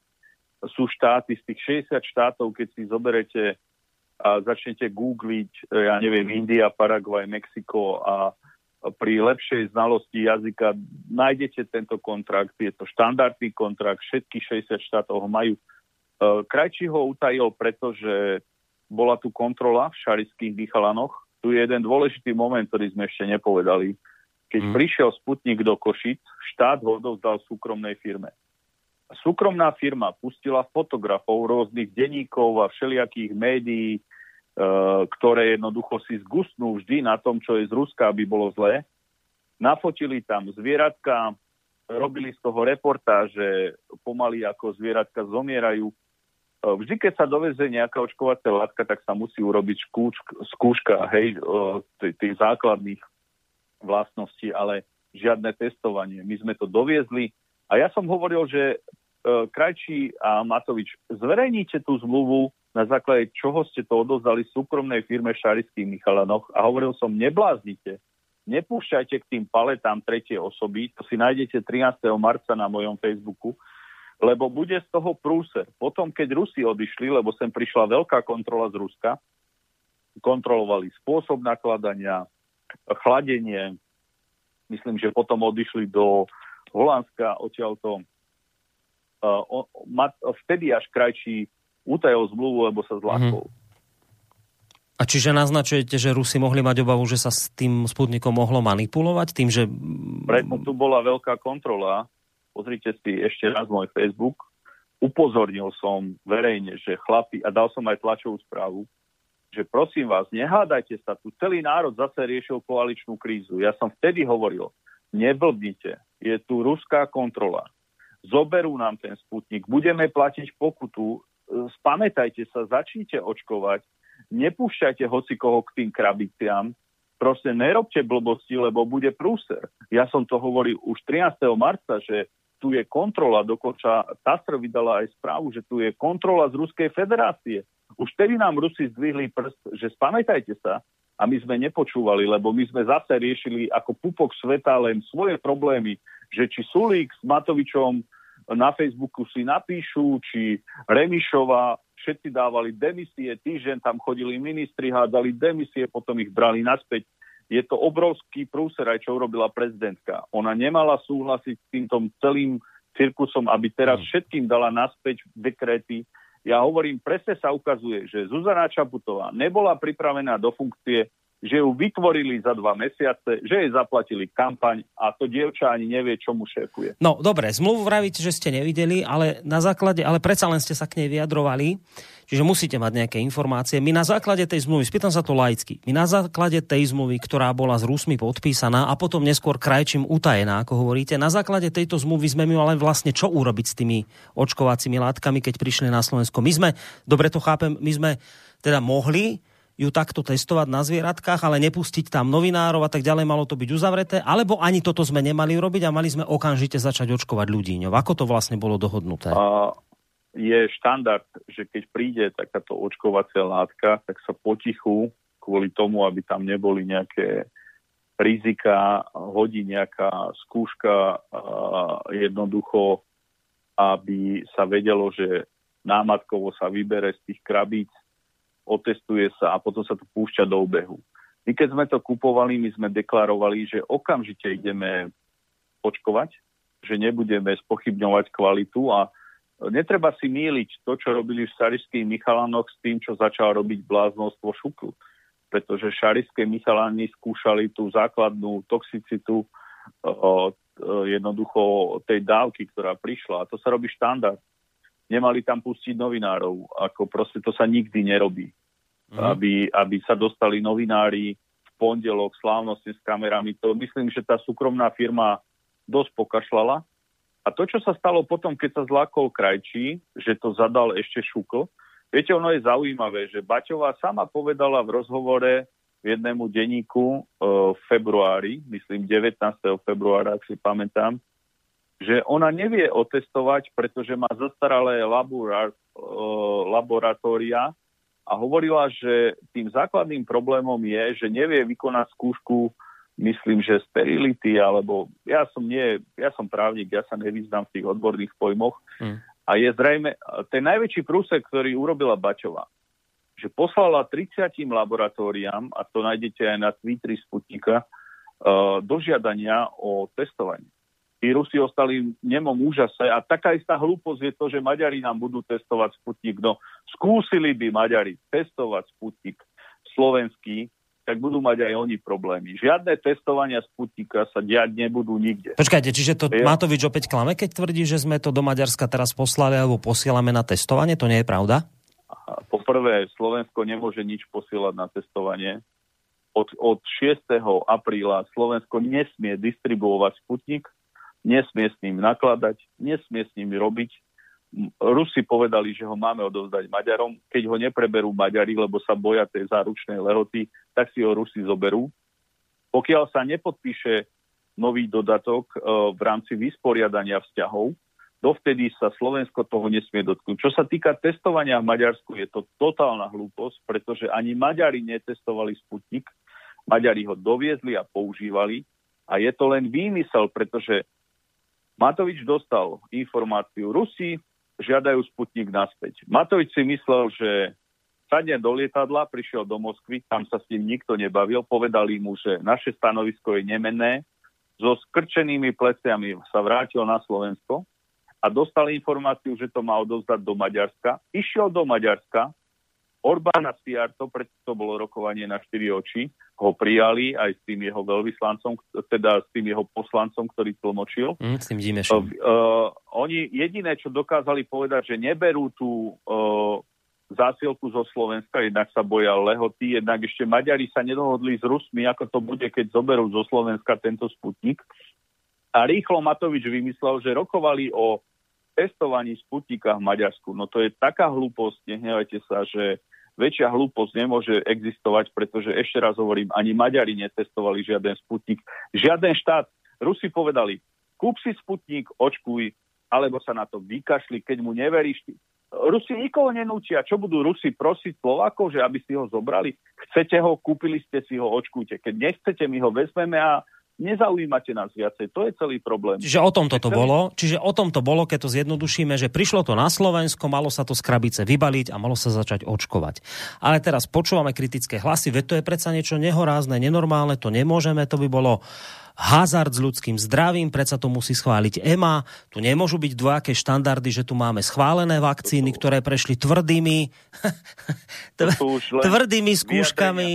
Sú štáty z tých 60 štátov, keď si zoberete a začnete googliť, e, ja neviem, India, Paraguay, Mexiko a pri lepšej znalosti jazyka nájdete tento kontrakt. Je to štandardný kontrakt, všetky 60 štátov ho majú. E, Krajčí ho utajil, pretože bola tu kontrola v šarických Michalanoch. Tu je jeden dôležitý moment, ktorý sme ešte nepovedali. Keď mm. prišiel Sputnik do Košic, štát ho odovzdal súkromnej firme. Súkromná firma pustila fotografov rôznych denníkov a všelijakých médií, E, ktoré jednoducho si zgustnú vždy na tom, čo je z Ruska, aby bolo zlé. Nafotili tam zvieratka, robili z toho reportáže, pomaly ako zvieratka zomierajú. E, vždy, keď sa doveze nejaká očkovacia látka, tak sa musí urobiť skúška, skúška hej, e, tých základných vlastností, ale žiadne testovanie. My sme to doviezli a ja som hovoril, že Krajčí a Matovič, zverejníte tú zmluvu, na základe čoho ste to odozdali súkromnej firme Šarických Michalanoch a hovoril som, nebláznite, nepúšťajte k tým paletám tretie osoby, to si nájdete 13. marca na mojom Facebooku, lebo bude z toho prúser. Potom, keď Rusi odišli, lebo sem prišla veľká kontrola z Ruska, kontrolovali spôsob nakladania, chladenie, myslím, že potom odišli do Holandska, odtiaľto uh, vtedy až krajší utajil zmluvu, lebo sa zlákol. Mm-hmm. A čiže naznačujete, že Rusi mohli mať obavu, že sa s tým Sputnikom mohlo manipulovať tým, že... Preto tu bola veľká kontrola. Pozrite si ešte raz môj Facebook. Upozornil som verejne, že chlapi, a dal som aj tlačovú správu, že prosím vás, nehádajte sa, tu celý národ zase riešil koaličnú krízu. Ja som vtedy hovoril, neblbnite, je tu ruská kontrola. Zoberú nám ten sputnik, budeme platiť pokutu, spamätajte sa, začnite očkovať, nepúšťajte hoci k tým krabiciam, proste nerobte blbosti, lebo bude prúser. Ja som to hovoril už 13. marca, že tu je kontrola, dokonca TASR vydala aj správu, že tu je kontrola z Ruskej federácie. Už tedy nám Rusi zdvihli prst, že spamätajte sa, a my sme nepočúvali, lebo my sme zase riešili ako pupok sveta len svoje problémy, že či Sulík s Matovičom na Facebooku si napíšu, či Remišova, všetci dávali demisie, týždeň tam chodili ministri, hádali demisie, potom ich brali naspäť je to obrovský prúser, aj čo urobila prezidentka. Ona nemala súhlasiť s týmto celým cirkusom, aby teraz všetkým dala naspäť dekréty. Ja hovorím, presne sa ukazuje, že Zuzana Čaputová nebola pripravená do funkcie že ju vytvorili za dva mesiace, že jej zaplatili kampaň a to dievča ani nevie, čomu šéfuje. No dobre, zmluvu vravíte, že ste nevideli, ale na základe, ale predsa len ste sa k nej vyjadrovali, čiže musíte mať nejaké informácie. My na základe tej zmluvy, spýtam sa to laicky, my na základe tej zmluvy, ktorá bola s Rusmi podpísaná a potom neskôr krajčím utajená, ako hovoríte, na základe tejto zmluvy sme my ale vlastne čo urobiť s tými očkovacími látkami, keď prišli na Slovensko. My sme, dobre to chápem, my sme teda mohli ju takto testovať na zvieratkách, ale nepustiť tam novinárov a tak ďalej, malo to byť uzavreté, alebo ani toto sme nemali robiť a mali sme okamžite začať očkovať ľudí. Ako to vlastne bolo dohodnuté? A je štandard, že keď príde takáto očkovacia látka, tak sa potichu kvôli tomu, aby tam neboli nejaké rizika, hodí nejaká skúška jednoducho, aby sa vedelo, že námatkovo sa vybere z tých krabíc otestuje sa a potom sa to púšťa do obehu. My keď sme to kupovali, my sme deklarovali, že okamžite ideme očkovať, že nebudeme spochybňovať kvalitu a netreba si míliť to, čo robili v Šarišských Michalanoch s tým, čo začal robiť bláznostvo Šuklu. Pretože Šarišské Michalany skúšali tú základnú toxicitu o, jednoducho tej dávky, ktorá prišla. A to sa robí štandard nemali tam pustiť novinárov. Ako proste to sa nikdy nerobí. Mm. Aby, aby sa dostali novinári v pondelok slávnostne s kamerami. To myslím, že tá súkromná firma dosť pokašľala. A to, čo sa stalo potom, keď sa zlákol Krajčí, že to zadal ešte Šukl, viete, ono je zaujímavé, že Baťová sama povedala v rozhovore v jednému denníku e, v februári, myslím 19. februára, ak si pamätám, že ona nevie otestovať, pretože má zastaralé laboratória a hovorila, že tým základným problémom je, že nevie vykonať skúšku, myslím, že sterility, alebo ja som nie, ja som právnik, ja sa nevyznám v tých odborných pojmoch. Hmm. A je zrejme, ten najväčší prúsek, ktorý urobila Bačová, že poslala 30 laboratóriám, a to nájdete aj na Twitteri Sputnika, uh, dožiadania o testovanie tí Rusi ostali v nemom úžase a taká istá hlúposť je to, že Maďari nám budú testovať Sputnik. No, skúsili by Maďari testovať Sputnik slovenský, tak budú mať aj oni problémy. Žiadne testovania Sputnika sa diať nebudú nikde. Počkajte, čiže to je... Matovič opäť klame, keď tvrdí, že sme to do Maďarska teraz poslali alebo posielame na testovanie? To nie je pravda? Poprvé, Slovensko nemôže nič posielať na testovanie. Od, od 6. apríla Slovensko nesmie distribuovať Sputnik, nesmie s ním nakladať, nesmie s ním robiť. Rusi povedali, že ho máme odovzdať Maďarom. Keď ho nepreberú Maďari, lebo sa boja tej záručnej lehoty, tak si ho Rusi zoberú. Pokiaľ sa nepodpíše nový dodatok e, v rámci vysporiadania vzťahov, dovtedy sa Slovensko toho nesmie dotknúť. Čo sa týka testovania v Maďarsku, je to totálna hlúposť, pretože ani Maďari netestovali Sputnik, Maďari ho doviezli a používali a je to len výmysel, pretože Matovič dostal informáciu Rusi, žiadajú Sputnik naspäť. Matovič si myslel, že sadne do lietadla, prišiel do Moskvy, tam sa s ním nikto nebavil, povedali mu, že naše stanovisko je nemenné, so skrčenými pleciami sa vrátil na Slovensko a dostal informáciu, že to má odovzdať do Maďarska. Išiel do Maďarska, Orbána Stiarto, preto to bolo rokovanie na štyri oči, ho prijali aj s tým jeho veľvyslancom, teda s tým jeho poslancom, ktorý tlmočil. Mm, s tým Uh, uh, oni jediné, čo dokázali povedať, že neberú tú uh, zásielku zo Slovenska, jednak sa boja lehoty, jednak ešte Maďari sa nedohodli s Rusmi, ako to bude, keď zoberú zo Slovenska tento sputnik. A rýchlo Matovič vymyslel, že rokovali o testovaní sputnika v Maďarsku. No to je taká hlúposť, nehnevajte sa, že väčšia hlúposť nemôže existovať, pretože ešte raz hovorím, ani Maďari netestovali žiaden sputnik. Žiaden štát. Rusi povedali, kúp si sputnik, očkuj, alebo sa na to vykašli, keď mu neveríš. Rusi nikoho nenúčia. Čo budú Rusi prosiť Slovákov, že aby si ho zobrali? Chcete ho, kúpili ste si ho, očkujte. Keď nechcete, my ho vezmeme a nezaujímate nás viacej. To je celý problém. Čiže o tom to celý... bolo, čiže o tom to bolo, keď to zjednodušíme, že prišlo to na Slovensko, malo sa to z krabice vybaliť a malo sa začať očkovať. Ale teraz počúvame kritické hlasy, veď to je predsa niečo nehorázne, nenormálne, to nemôžeme, to by bolo hazard s ľudským zdravím, predsa to musí schváliť EMA, tu nemôžu byť dvojaké štandardy, že tu máme schválené vakcíny, ktoré prešli tvrdými, tvrdými skúškami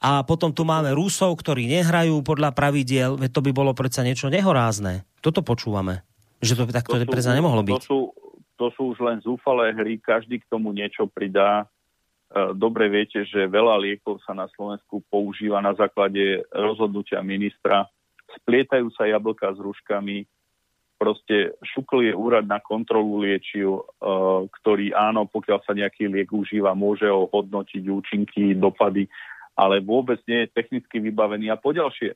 a potom tu máme Rusov, ktorí nehrajú podľa pravidiel, veď to by bolo predsa niečo nehorázne. Toto počúvame, že to takto to sú, predsa nemohlo byť. To sú, to sú už len zúfalé hry, každý k tomu niečo pridá. E, dobre viete, že veľa liekov sa na Slovensku používa na základe rozhodnutia ministra splietajú sa jablka s ruškami, proste šukl úrad na kontrolu liečiv, uh, ktorý áno, pokiaľ sa nejaký liek užíva, môže ho hodnotiť účinky, dopady, ale vôbec nie je technicky vybavený. A poďalšie,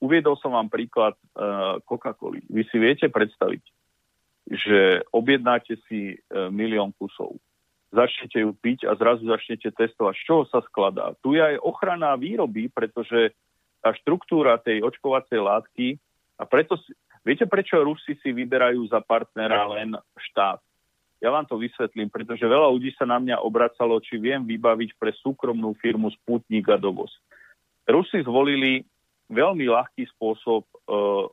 uviedol som vám príklad uh, Coca-Coly. Vy si viete predstaviť, že objednáte si uh, milión kusov, začnete ju piť a zrazu začnete testovať, z čoho sa skladá. Tu je aj ochrana výroby, pretože tá štruktúra tej očkovacej látky a preto, viete prečo Rusi si vyberajú za partnera len štát? Ja vám to vysvetlím, pretože veľa ľudí sa na mňa obracalo, či viem vybaviť pre súkromnú firmu Sputnik a dovoz. Rusi zvolili veľmi ľahký spôsob e,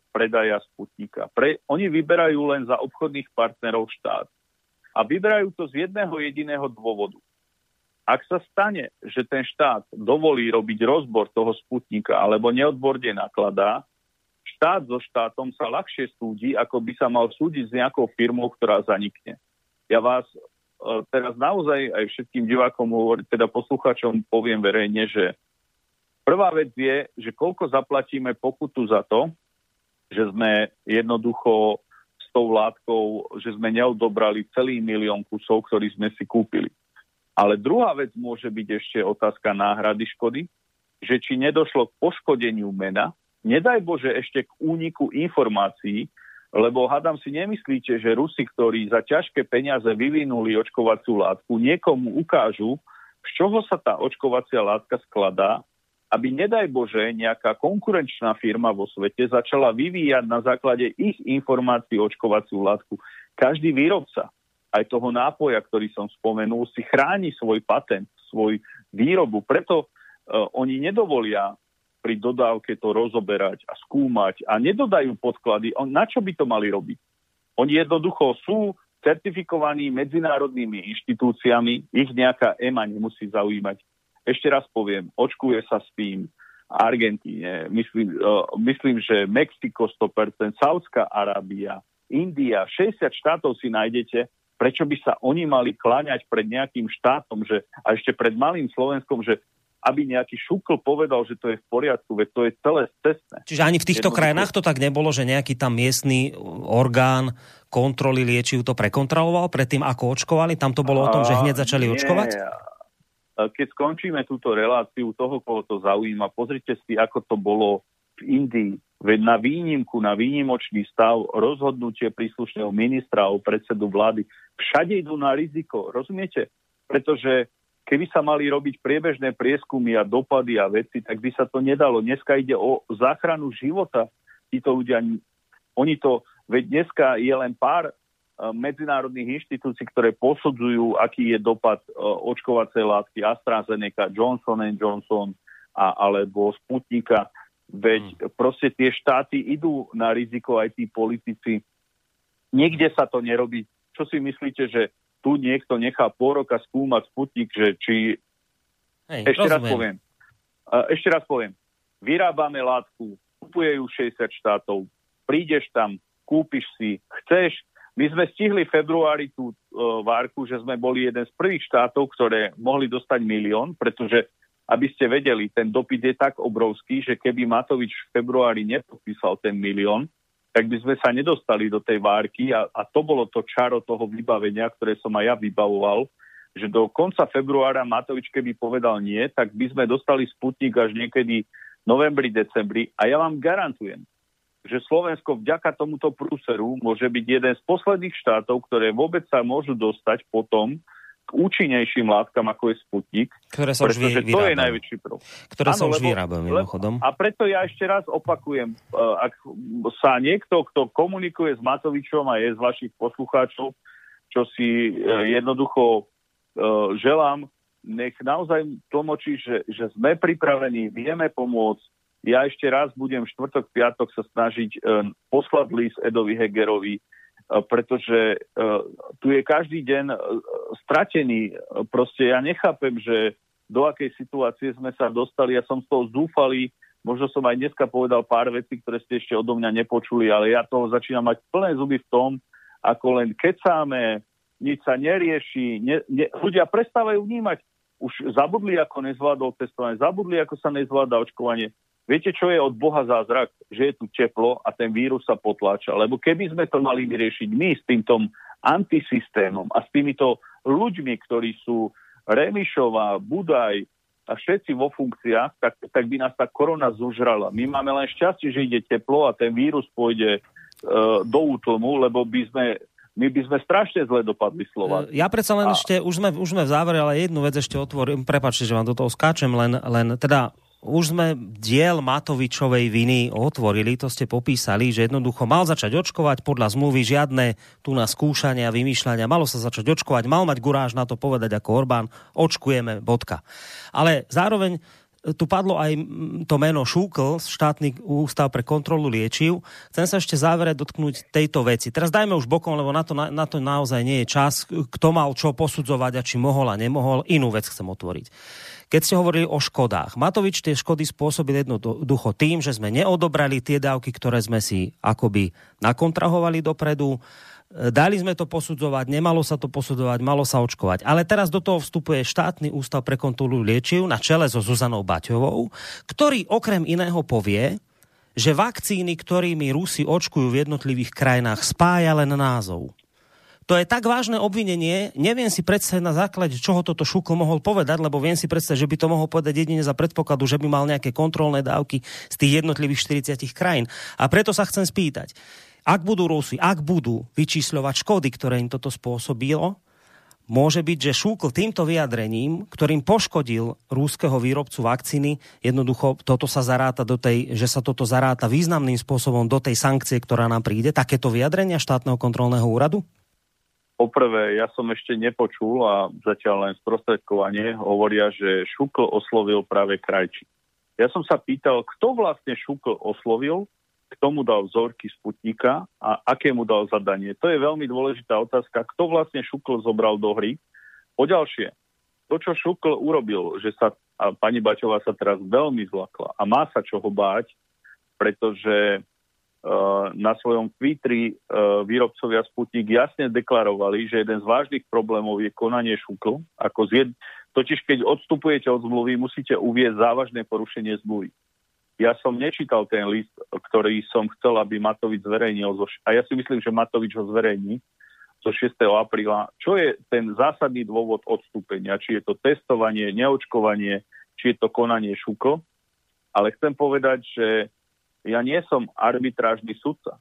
predaja Sputnika. Pre, oni vyberajú len za obchodných partnerov štát. A vyberajú to z jedného jediného dôvodu. Ak sa stane, že ten štát dovolí robiť rozbor toho sputnika alebo neodborne nakladá, štát so štátom sa ľahšie súdi, ako by sa mal súdiť s nejakou firmou, ktorá zanikne. Ja vás e, teraz naozaj aj všetkým divákom, teda poslucháčom poviem verejne, že prvá vec je, že koľko zaplatíme pokutu za to, že sme jednoducho s tou látkou, že sme neodobrali celý milión kusov, ktorý sme si kúpili. Ale druhá vec môže byť ešte otázka náhrady škody, že či nedošlo k poškodeniu mena, nedaj Bože ešte k úniku informácií, lebo hadam si nemyslíte, že Rusi, ktorí za ťažké peniaze vyvinuli očkovaciu látku, niekomu ukážu, z čoho sa tá očkovacia látka skladá, aby nedaj Bože nejaká konkurenčná firma vo svete začala vyvíjať na základe ich informácií očkovaciu látku. Každý výrobca aj toho nápoja, ktorý som spomenul, si chráni svoj patent, svoj výrobu. Preto uh, oni nedovolia pri dodávke to rozoberať a skúmať a nedodajú podklady. On, na čo by to mali robiť? Oni jednoducho sú certifikovaní medzinárodnými inštitúciami, ich nejaká EMA nemusí zaujímať. Ešte raz poviem, očkuje sa s tým Argentíne, myslím, uh, myslím že Mexiko 100%, Saudská Arábia, India, 60 štátov si nájdete, Prečo by sa oni mali kláňať pred nejakým štátom, že, a ešte pred malým Slovenskom, že aby nejaký šukl povedal, že to je v poriadku, veď to je celé cestné. Čiže ani v týchto Jednoducho... krajinách to tak nebolo, že nejaký tam miestny orgán kontroly liečiv to prekontroloval predtým, ako očkovali? Tam to bolo o tom, že hneď začali nie. očkovať? Keď skončíme túto reláciu, toho, koho to zaujíma, pozrite si, ako to bolo v Indii, Veď na výnimku, na výnimočný stav rozhodnutie príslušného ministra o predsedu vlády všade idú na riziko, rozumiete? Pretože keby sa mali robiť priebežné prieskumy a dopady a veci, tak by sa to nedalo. Dneska ide o záchranu života. Títo ľudia, oni to, veď dneska je len pár e, medzinárodných inštitúcií, ktoré posudzujú, aký je dopad e, očkovacej látky AstraZeneca, Johnson Johnson a, alebo Sputnika Veď hmm. proste tie štáty idú na riziko aj tí politici. Niekde sa to nerobí. Čo si myslíte, že tu niekto nechá pol roka skúmať sputnik, že či... Hej, ešte rozumiem. raz poviem. Ešte raz poviem. Vyrábame látku, kupuje ju 60 štátov, prídeš tam, kúpiš si, chceš, My sme stihli v februári tú uh, várku, že sme boli jeden z prvých štátov, ktoré mohli dostať milión, pretože aby ste vedeli, ten dopyt je tak obrovský, že keby Matovič v februári nepodpísal ten milión, tak by sme sa nedostali do tej várky a, a to bolo to čaro toho vybavenia, ktoré som aj ja vybavoval, že do konca februára Matovič keby povedal nie, tak by sme dostali Sputnik až niekedy novembri, decembri. A ja vám garantujem, že Slovensko vďaka tomuto prúseru môže byť jeden z posledných štátov, ktoré vôbec sa môžu dostať potom k účinnejším látkam, ako je Sputnik. Ktoré sa už vy, to je najväčší problém. Ktoré ano, sa už vyrábajú, mimochodom. A preto ja ešte raz opakujem, e, ak sa niekto, kto komunikuje s Matovičom a je z vašich poslucháčov, čo si e, jednoducho e, želám, nech naozaj tlmočí, že, že sme pripravení, vieme pomôcť, ja ešte raz budem štvrtok, piatok sa snažiť poslať list Edovi Hegerovi, pretože uh, tu je každý deň uh, stratený. Proste ja nechápem, že do akej situácie sme sa dostali. Ja som z toho zúfalý. Možno som aj dneska povedal pár vecí, ktoré ste ešte odo mňa nepočuli, ale ja toho začínam mať plné zuby v tom, ako len kecáme, nič sa nerieši, ne, ne, ľudia prestávajú vnímať. Už zabudli, ako nezvládol testovanie, zabudli, ako sa nezvláda očkovanie. Viete, čo je od Boha zázrak? Že je tu teplo a ten vírus sa potláča. Lebo keby sme to mali vyriešiť my s týmto antisystémom a s týmito ľuďmi, ktorí sú Remišová, Budaj a všetci vo funkciách, tak, tak by nás tá korona zužrala. My máme len šťastie, že ide teplo a ten vírus pôjde e, do útlmu, lebo by sme my by sme strašne zle dopadli slova. Ja predsa len a... ešte, už sme, už sme v závere, ale jednu vec ešte otvorím, prepačte, že vám do toho skáčem, len, len teda už sme diel Matovičovej viny otvorili, to ste popísali, že jednoducho mal začať očkovať podľa zmluvy, žiadne tu na skúšania, vymýšľania, malo sa začať očkovať, mal mať guráž na to povedať ako Orbán, očkujeme, bodka. Ale zároveň tu padlo aj to meno Šúkl, štátny ústav pre kontrolu liečiv. Chcem sa ešte závere dotknúť tejto veci. Teraz dajme už bokom, lebo na to, na, na to naozaj nie je čas, kto mal čo posudzovať a či mohol a nemohol. Inú vec chcem otvoriť. Keď ste hovorili o škodách, Matovič tie škody spôsobil jednoducho tým, že sme neodobrali tie dávky, ktoré sme si akoby nakontrahovali dopredu, dali sme to posudzovať, nemalo sa to posudzovať, malo sa očkovať. Ale teraz do toho vstupuje štátny ústav pre kontrolu liečiv na čele so Zuzanou Baťovou, ktorý okrem iného povie, že vakcíny, ktorými Rusi očkujú v jednotlivých krajinách, spája len názov. To je tak vážne obvinenie, neviem si predstaviť na základe, čoho toto Šukl mohol povedať, lebo viem si predstaviť, že by to mohol povedať jedine za predpokladu, že by mal nejaké kontrolné dávky z tých jednotlivých 40 krajín. A preto sa chcem spýtať, ak budú Rusi, ak budú vyčísľovať škody, ktoré im toto spôsobilo, môže byť, že Šúkl týmto vyjadrením, ktorým poškodil rúského výrobcu vakcíny, jednoducho toto sa zaráta do tej, že sa toto zaráta významným spôsobom do tej sankcie, ktorá nám príde, takéto vyjadrenia štátneho kontrolného úradu? Poprvé, ja som ešte nepočul a zatiaľ len sprostredkovanie hovoria, že Šukl oslovil práve Krajči. Ja som sa pýtal, kto vlastne Šukl oslovil, kto mu dal vzorky Sputnika a aké mu dal zadanie. To je veľmi dôležitá otázka, kto vlastne Šukl zobral do hry. Poďalšie, to, čo Šukl urobil, že sa, a pani Baťová sa teraz veľmi zlakla a má sa čoho báť, pretože na svojom Twitteri eh, výrobcovia Sputnik jasne deklarovali, že jeden z vážnych problémov je konanie šukl. Ako zjed... Totiž keď odstupujete od zmluvy, musíte uvieť závažné porušenie zmluvy. Ja som nečítal ten list, ktorý som chcel, aby Matovič zverejnil. A ja si myslím, že Matovič ho zverejní zo 6. apríla. Čo je ten zásadný dôvod odstúpenia? Či je to testovanie, neočkovanie, či je to konanie šukl? Ale chcem povedať, že ja nie som arbitrážny sudca. E,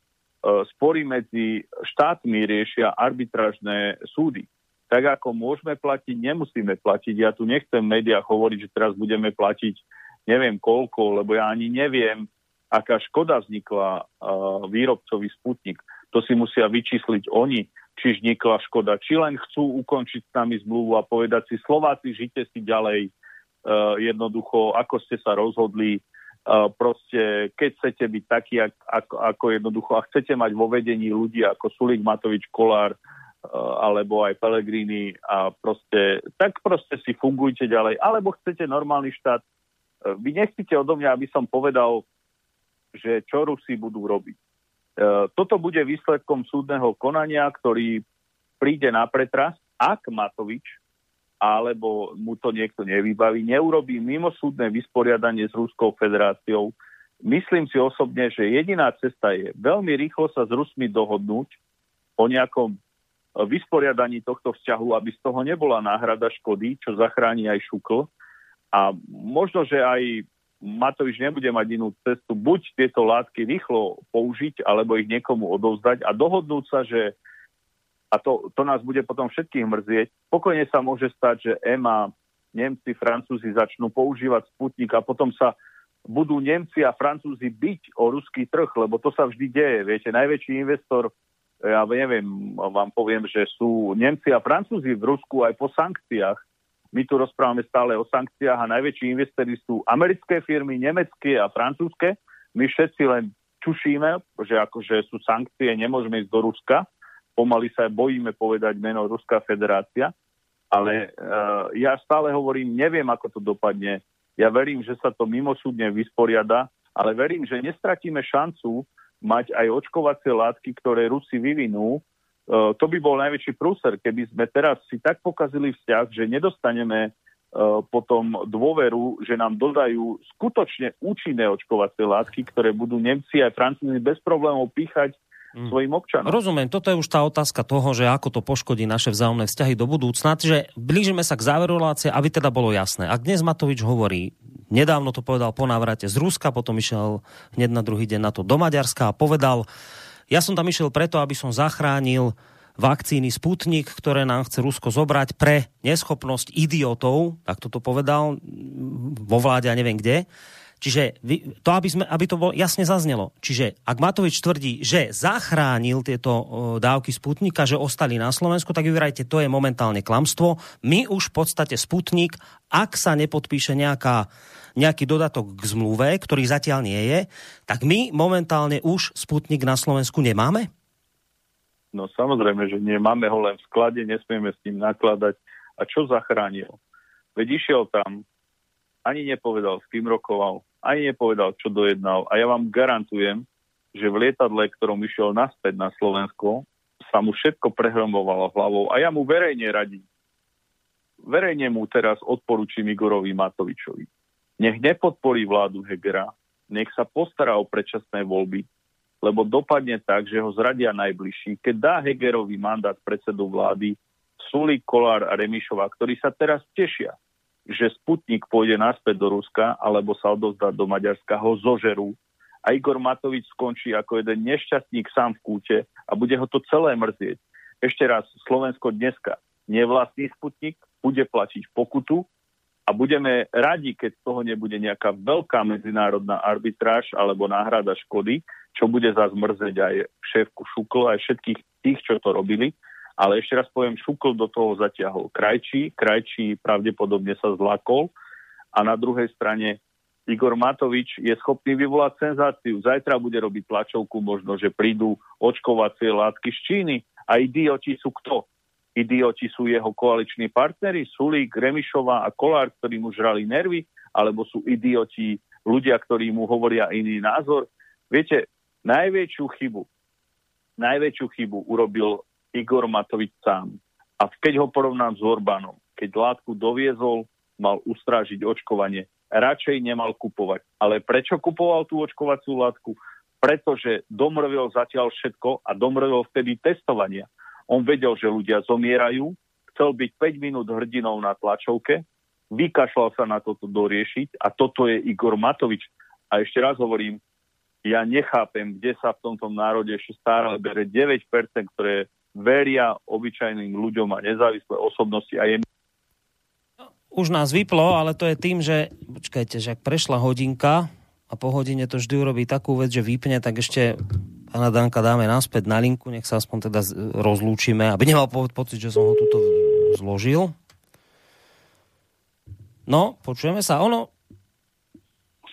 spory medzi štátmi riešia arbitrážne súdy. Tak ako môžeme platiť, nemusíme platiť. Ja tu nechcem v médiách hovoriť, že teraz budeme platiť neviem koľko, lebo ja ani neviem, aká škoda vznikla uh, výrobcovi Sputnik. To si musia vyčísliť oni, či vznikla škoda, či len chcú ukončiť s nami zmluvu a povedať si, Slováci, žite si ďalej uh, jednoducho, ako ste sa rozhodli, proste, keď chcete byť taký, ako, ako jednoducho, a chcete mať vo vedení ľudí ako Sulik Matovič, Kolár, alebo aj Pelegrini a proste, tak proste si fungujte ďalej. Alebo chcete normálny štát. E, vy nechcete odo mňa, aby som povedal, že čo Rusi budú robiť. toto bude výsledkom súdneho konania, ktorý príde na pretras, ak Matovič alebo mu to niekto nevybaví, neurobí mimosúdne vysporiadanie s Ruskou federáciou. Myslím si osobne, že jediná cesta je veľmi rýchlo sa s Rusmi dohodnúť o nejakom vysporiadaní tohto vzťahu, aby z toho nebola náhrada škody, čo zachráni aj Šukl. A možno, že aj Matovič nebude mať inú cestu, buď tieto látky rýchlo použiť, alebo ich niekomu odovzdať a dohodnúť sa, že a to, to nás bude potom všetkých mrzieť. Pokojne sa môže stať, že EMA, Nemci, Francúzi začnú používať Sputnik a potom sa budú Nemci a Francúzi byť o ruský trh, lebo to sa vždy deje. Viete, najväčší investor ja neviem, vám poviem, že sú Nemci a Francúzi v Rusku aj po sankciách. My tu rozprávame stále o sankciách a najväčší investori sú americké firmy, nemecké a francúzske. My všetci len čušíme, že akože sú sankcie, nemôžeme ísť do Ruska. Pomaly sa bojíme povedať meno Ruská federácia. Ale uh, ja stále hovorím, neviem, ako to dopadne. Ja verím, že sa to mimosúdne vysporiada, ale verím, že nestratíme šancu mať aj očkovacie látky, ktoré Rusi vyvinú. E, to by bol najväčší prúser, keby sme teraz si tak pokazili vzťah, že nedostaneme e, potom dôveru, že nám dodajú skutočne účinné očkovacie látky, ktoré budú Nemci aj Francúzi bez problémov píchať mm. svojim občanom. Rozumiem, toto je už tá otázka toho, že ako to poškodí naše vzájomné vzťahy do budúcna. Čiže blížime sa k záveru relácie, aby teda bolo jasné. Ak dnes Matovič hovorí, Nedávno to povedal po návrate z Ruska, potom išiel hneď na druhý deň na to do Maďarska a povedal, ja som tam išiel preto, aby som zachránil vakcíny Sputnik, ktoré nám chce Rusko zobrať pre neschopnosť idiotov, tak toto povedal vo vláde a neviem kde, Čiže to, aby, sme, aby to bolo jasne zaznelo. Čiže ak Matovič tvrdí, že zachránil tieto dávky Sputnika, že ostali na Slovensku, tak vyvrajte, to je momentálne klamstvo. My už v podstate Sputnik, ak sa nepodpíše nejaká, nejaký dodatok k zmluve, ktorý zatiaľ nie je, tak my momentálne už Sputnik na Slovensku nemáme? No samozrejme, že nie. Máme ho len v sklade, nesmieme s ním nakladať. A čo zachránil? Veď išiel tam, ani nepovedal, s kým rokoval, ani nepovedal, čo dojednal. A ja vám garantujem, že v lietadle, ktorom išiel naspäť na Slovensko, sa mu všetko prehromovalo hlavou. A ja mu verejne radím. Verejne mu teraz odporúčim Igorovi Matovičovi. Nech nepodporí vládu Hegera, nech sa postará o predčasné voľby, lebo dopadne tak, že ho zradia najbližší. Keď dá Hegerovi mandát predsedu vlády, Sulík, Kolár a Remišová, ktorí sa teraz tešia, že Sputnik pôjde naspäť do Ruska alebo sa odozdá do Maďarska, ho zožerú a Igor Matovič skončí ako jeden nešťastník sám v kúte a bude ho to celé mrzieť. Ešte raz, Slovensko dneska nevlastní Sputnik, bude platiť pokutu a budeme radi, keď z toho nebude nejaká veľká medzinárodná arbitráž alebo náhrada škody, čo bude zase mrzeť aj šéfku Šukl, aj všetkých tých, čo to robili, ale ešte raz poviem, Šukl do toho zatiahol Krajčí, Krajčí pravdepodobne sa zlakol a na druhej strane Igor Matovič je schopný vyvolať senzáciu. Zajtra bude robiť tlačovku, možno, že prídu očkovacie látky z Číny. A idioti sú kto? Idioti sú jeho koaliční partnery, Sulík, Remišová a Kolár, ktorí mu žrali nervy, alebo sú idioti ľudia, ktorí mu hovoria iný názor. Viete, najväčšiu chybu, najväčšiu chybu urobil Igor Matovič sám. A keď ho porovnám s Orbánom, keď látku doviezol, mal ustrážiť očkovanie. Radšej nemal kupovať. Ale prečo kupoval tú očkovaciu látku? Pretože domrvil zatiaľ všetko a domrvil vtedy testovania. On vedel, že ľudia zomierajú, chcel byť 5 minút hrdinou na tlačovke, vykašľal sa na toto doriešiť a toto je Igor Matovič. A ešte raz hovorím, ja nechápem, kde sa v tomto národe ešte stále bere 9%, ktoré veria obyčajným ľuďom a nezávislé osobnosti a je už nás vyplo, ale to je tým, že počkajte, že ak prešla hodinka a po hodine to vždy urobí takú vec, že vypne, tak ešte pána Danka dáme naspäť na linku, nech sa aspoň teda rozlúčime, aby nemal pocit, že som ho tuto zložil. No, počujeme sa. Ono,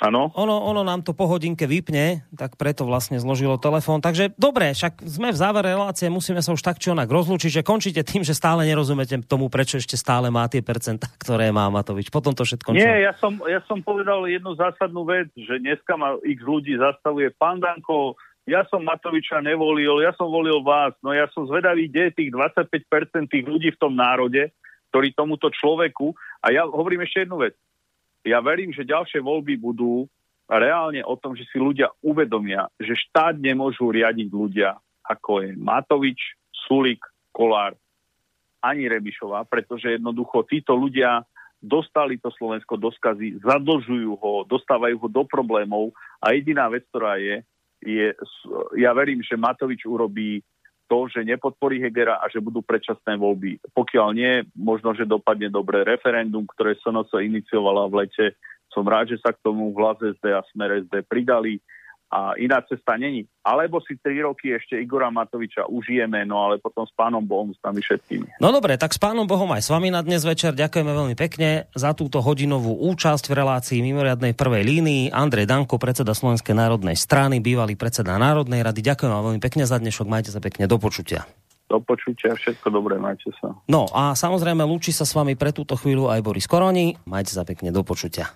Áno. Ono, ono nám to po hodinke vypne, tak preto vlastne zložilo telefón. Takže dobre, však sme v závere relácie, musíme sa už tak či onak rozlúčiť, že končíte tým, že stále nerozumiete tomu, prečo ešte stále má tie percentá, ktoré má Matovič. Potom to všetko... Nie, ja som, ja som povedal jednu zásadnú vec, že dneska ma x ľudí zastavuje. Pán Danko, ja som Matoviča nevolil, ja som volil vás, no ja som zvedavý, kde je tých 25% tých ľudí v tom národe, ktorí tomuto človeku, a ja hovorím ešte jednu vec, ja verím, že ďalšie voľby budú reálne o tom, že si ľudia uvedomia, že štát nemôžu riadiť ľudia, ako je Matovič, Sulik, Kolár, ani Rebišová, pretože jednoducho títo ľudia dostali to Slovensko do skazy, zadlžujú ho, dostávajú ho do problémov a jediná vec, ktorá je, je, ja verím, že Matovič urobí to, že nepodporí Hegera a že budú predčasné voľby. Pokiaľ nie, možno, že dopadne dobré referendum, ktoré SNC iniciovala v lete. Som rád, že sa k tomu v SD a Smer SD pridali a iná cesta není. Alebo si tri roky ešte Igora Matoviča užijeme, no ale potom s pánom Bohom, s nami všetkými. No dobre, tak s pánom Bohom aj s vami na dnes večer. Ďakujeme veľmi pekne za túto hodinovú účasť v relácii mimoriadnej prvej línii. Andrej Danko, predseda Slovenskej národnej strany, bývalý predseda Národnej rady. Ďakujem vám veľmi pekne za dnešok. Majte sa pekne. Do počutia. Do počutia, všetko dobré, majte sa. No a samozrejme lúči sa s vami pre túto chvíľu aj Boris Koroni. Majte sa pekne, do počutia.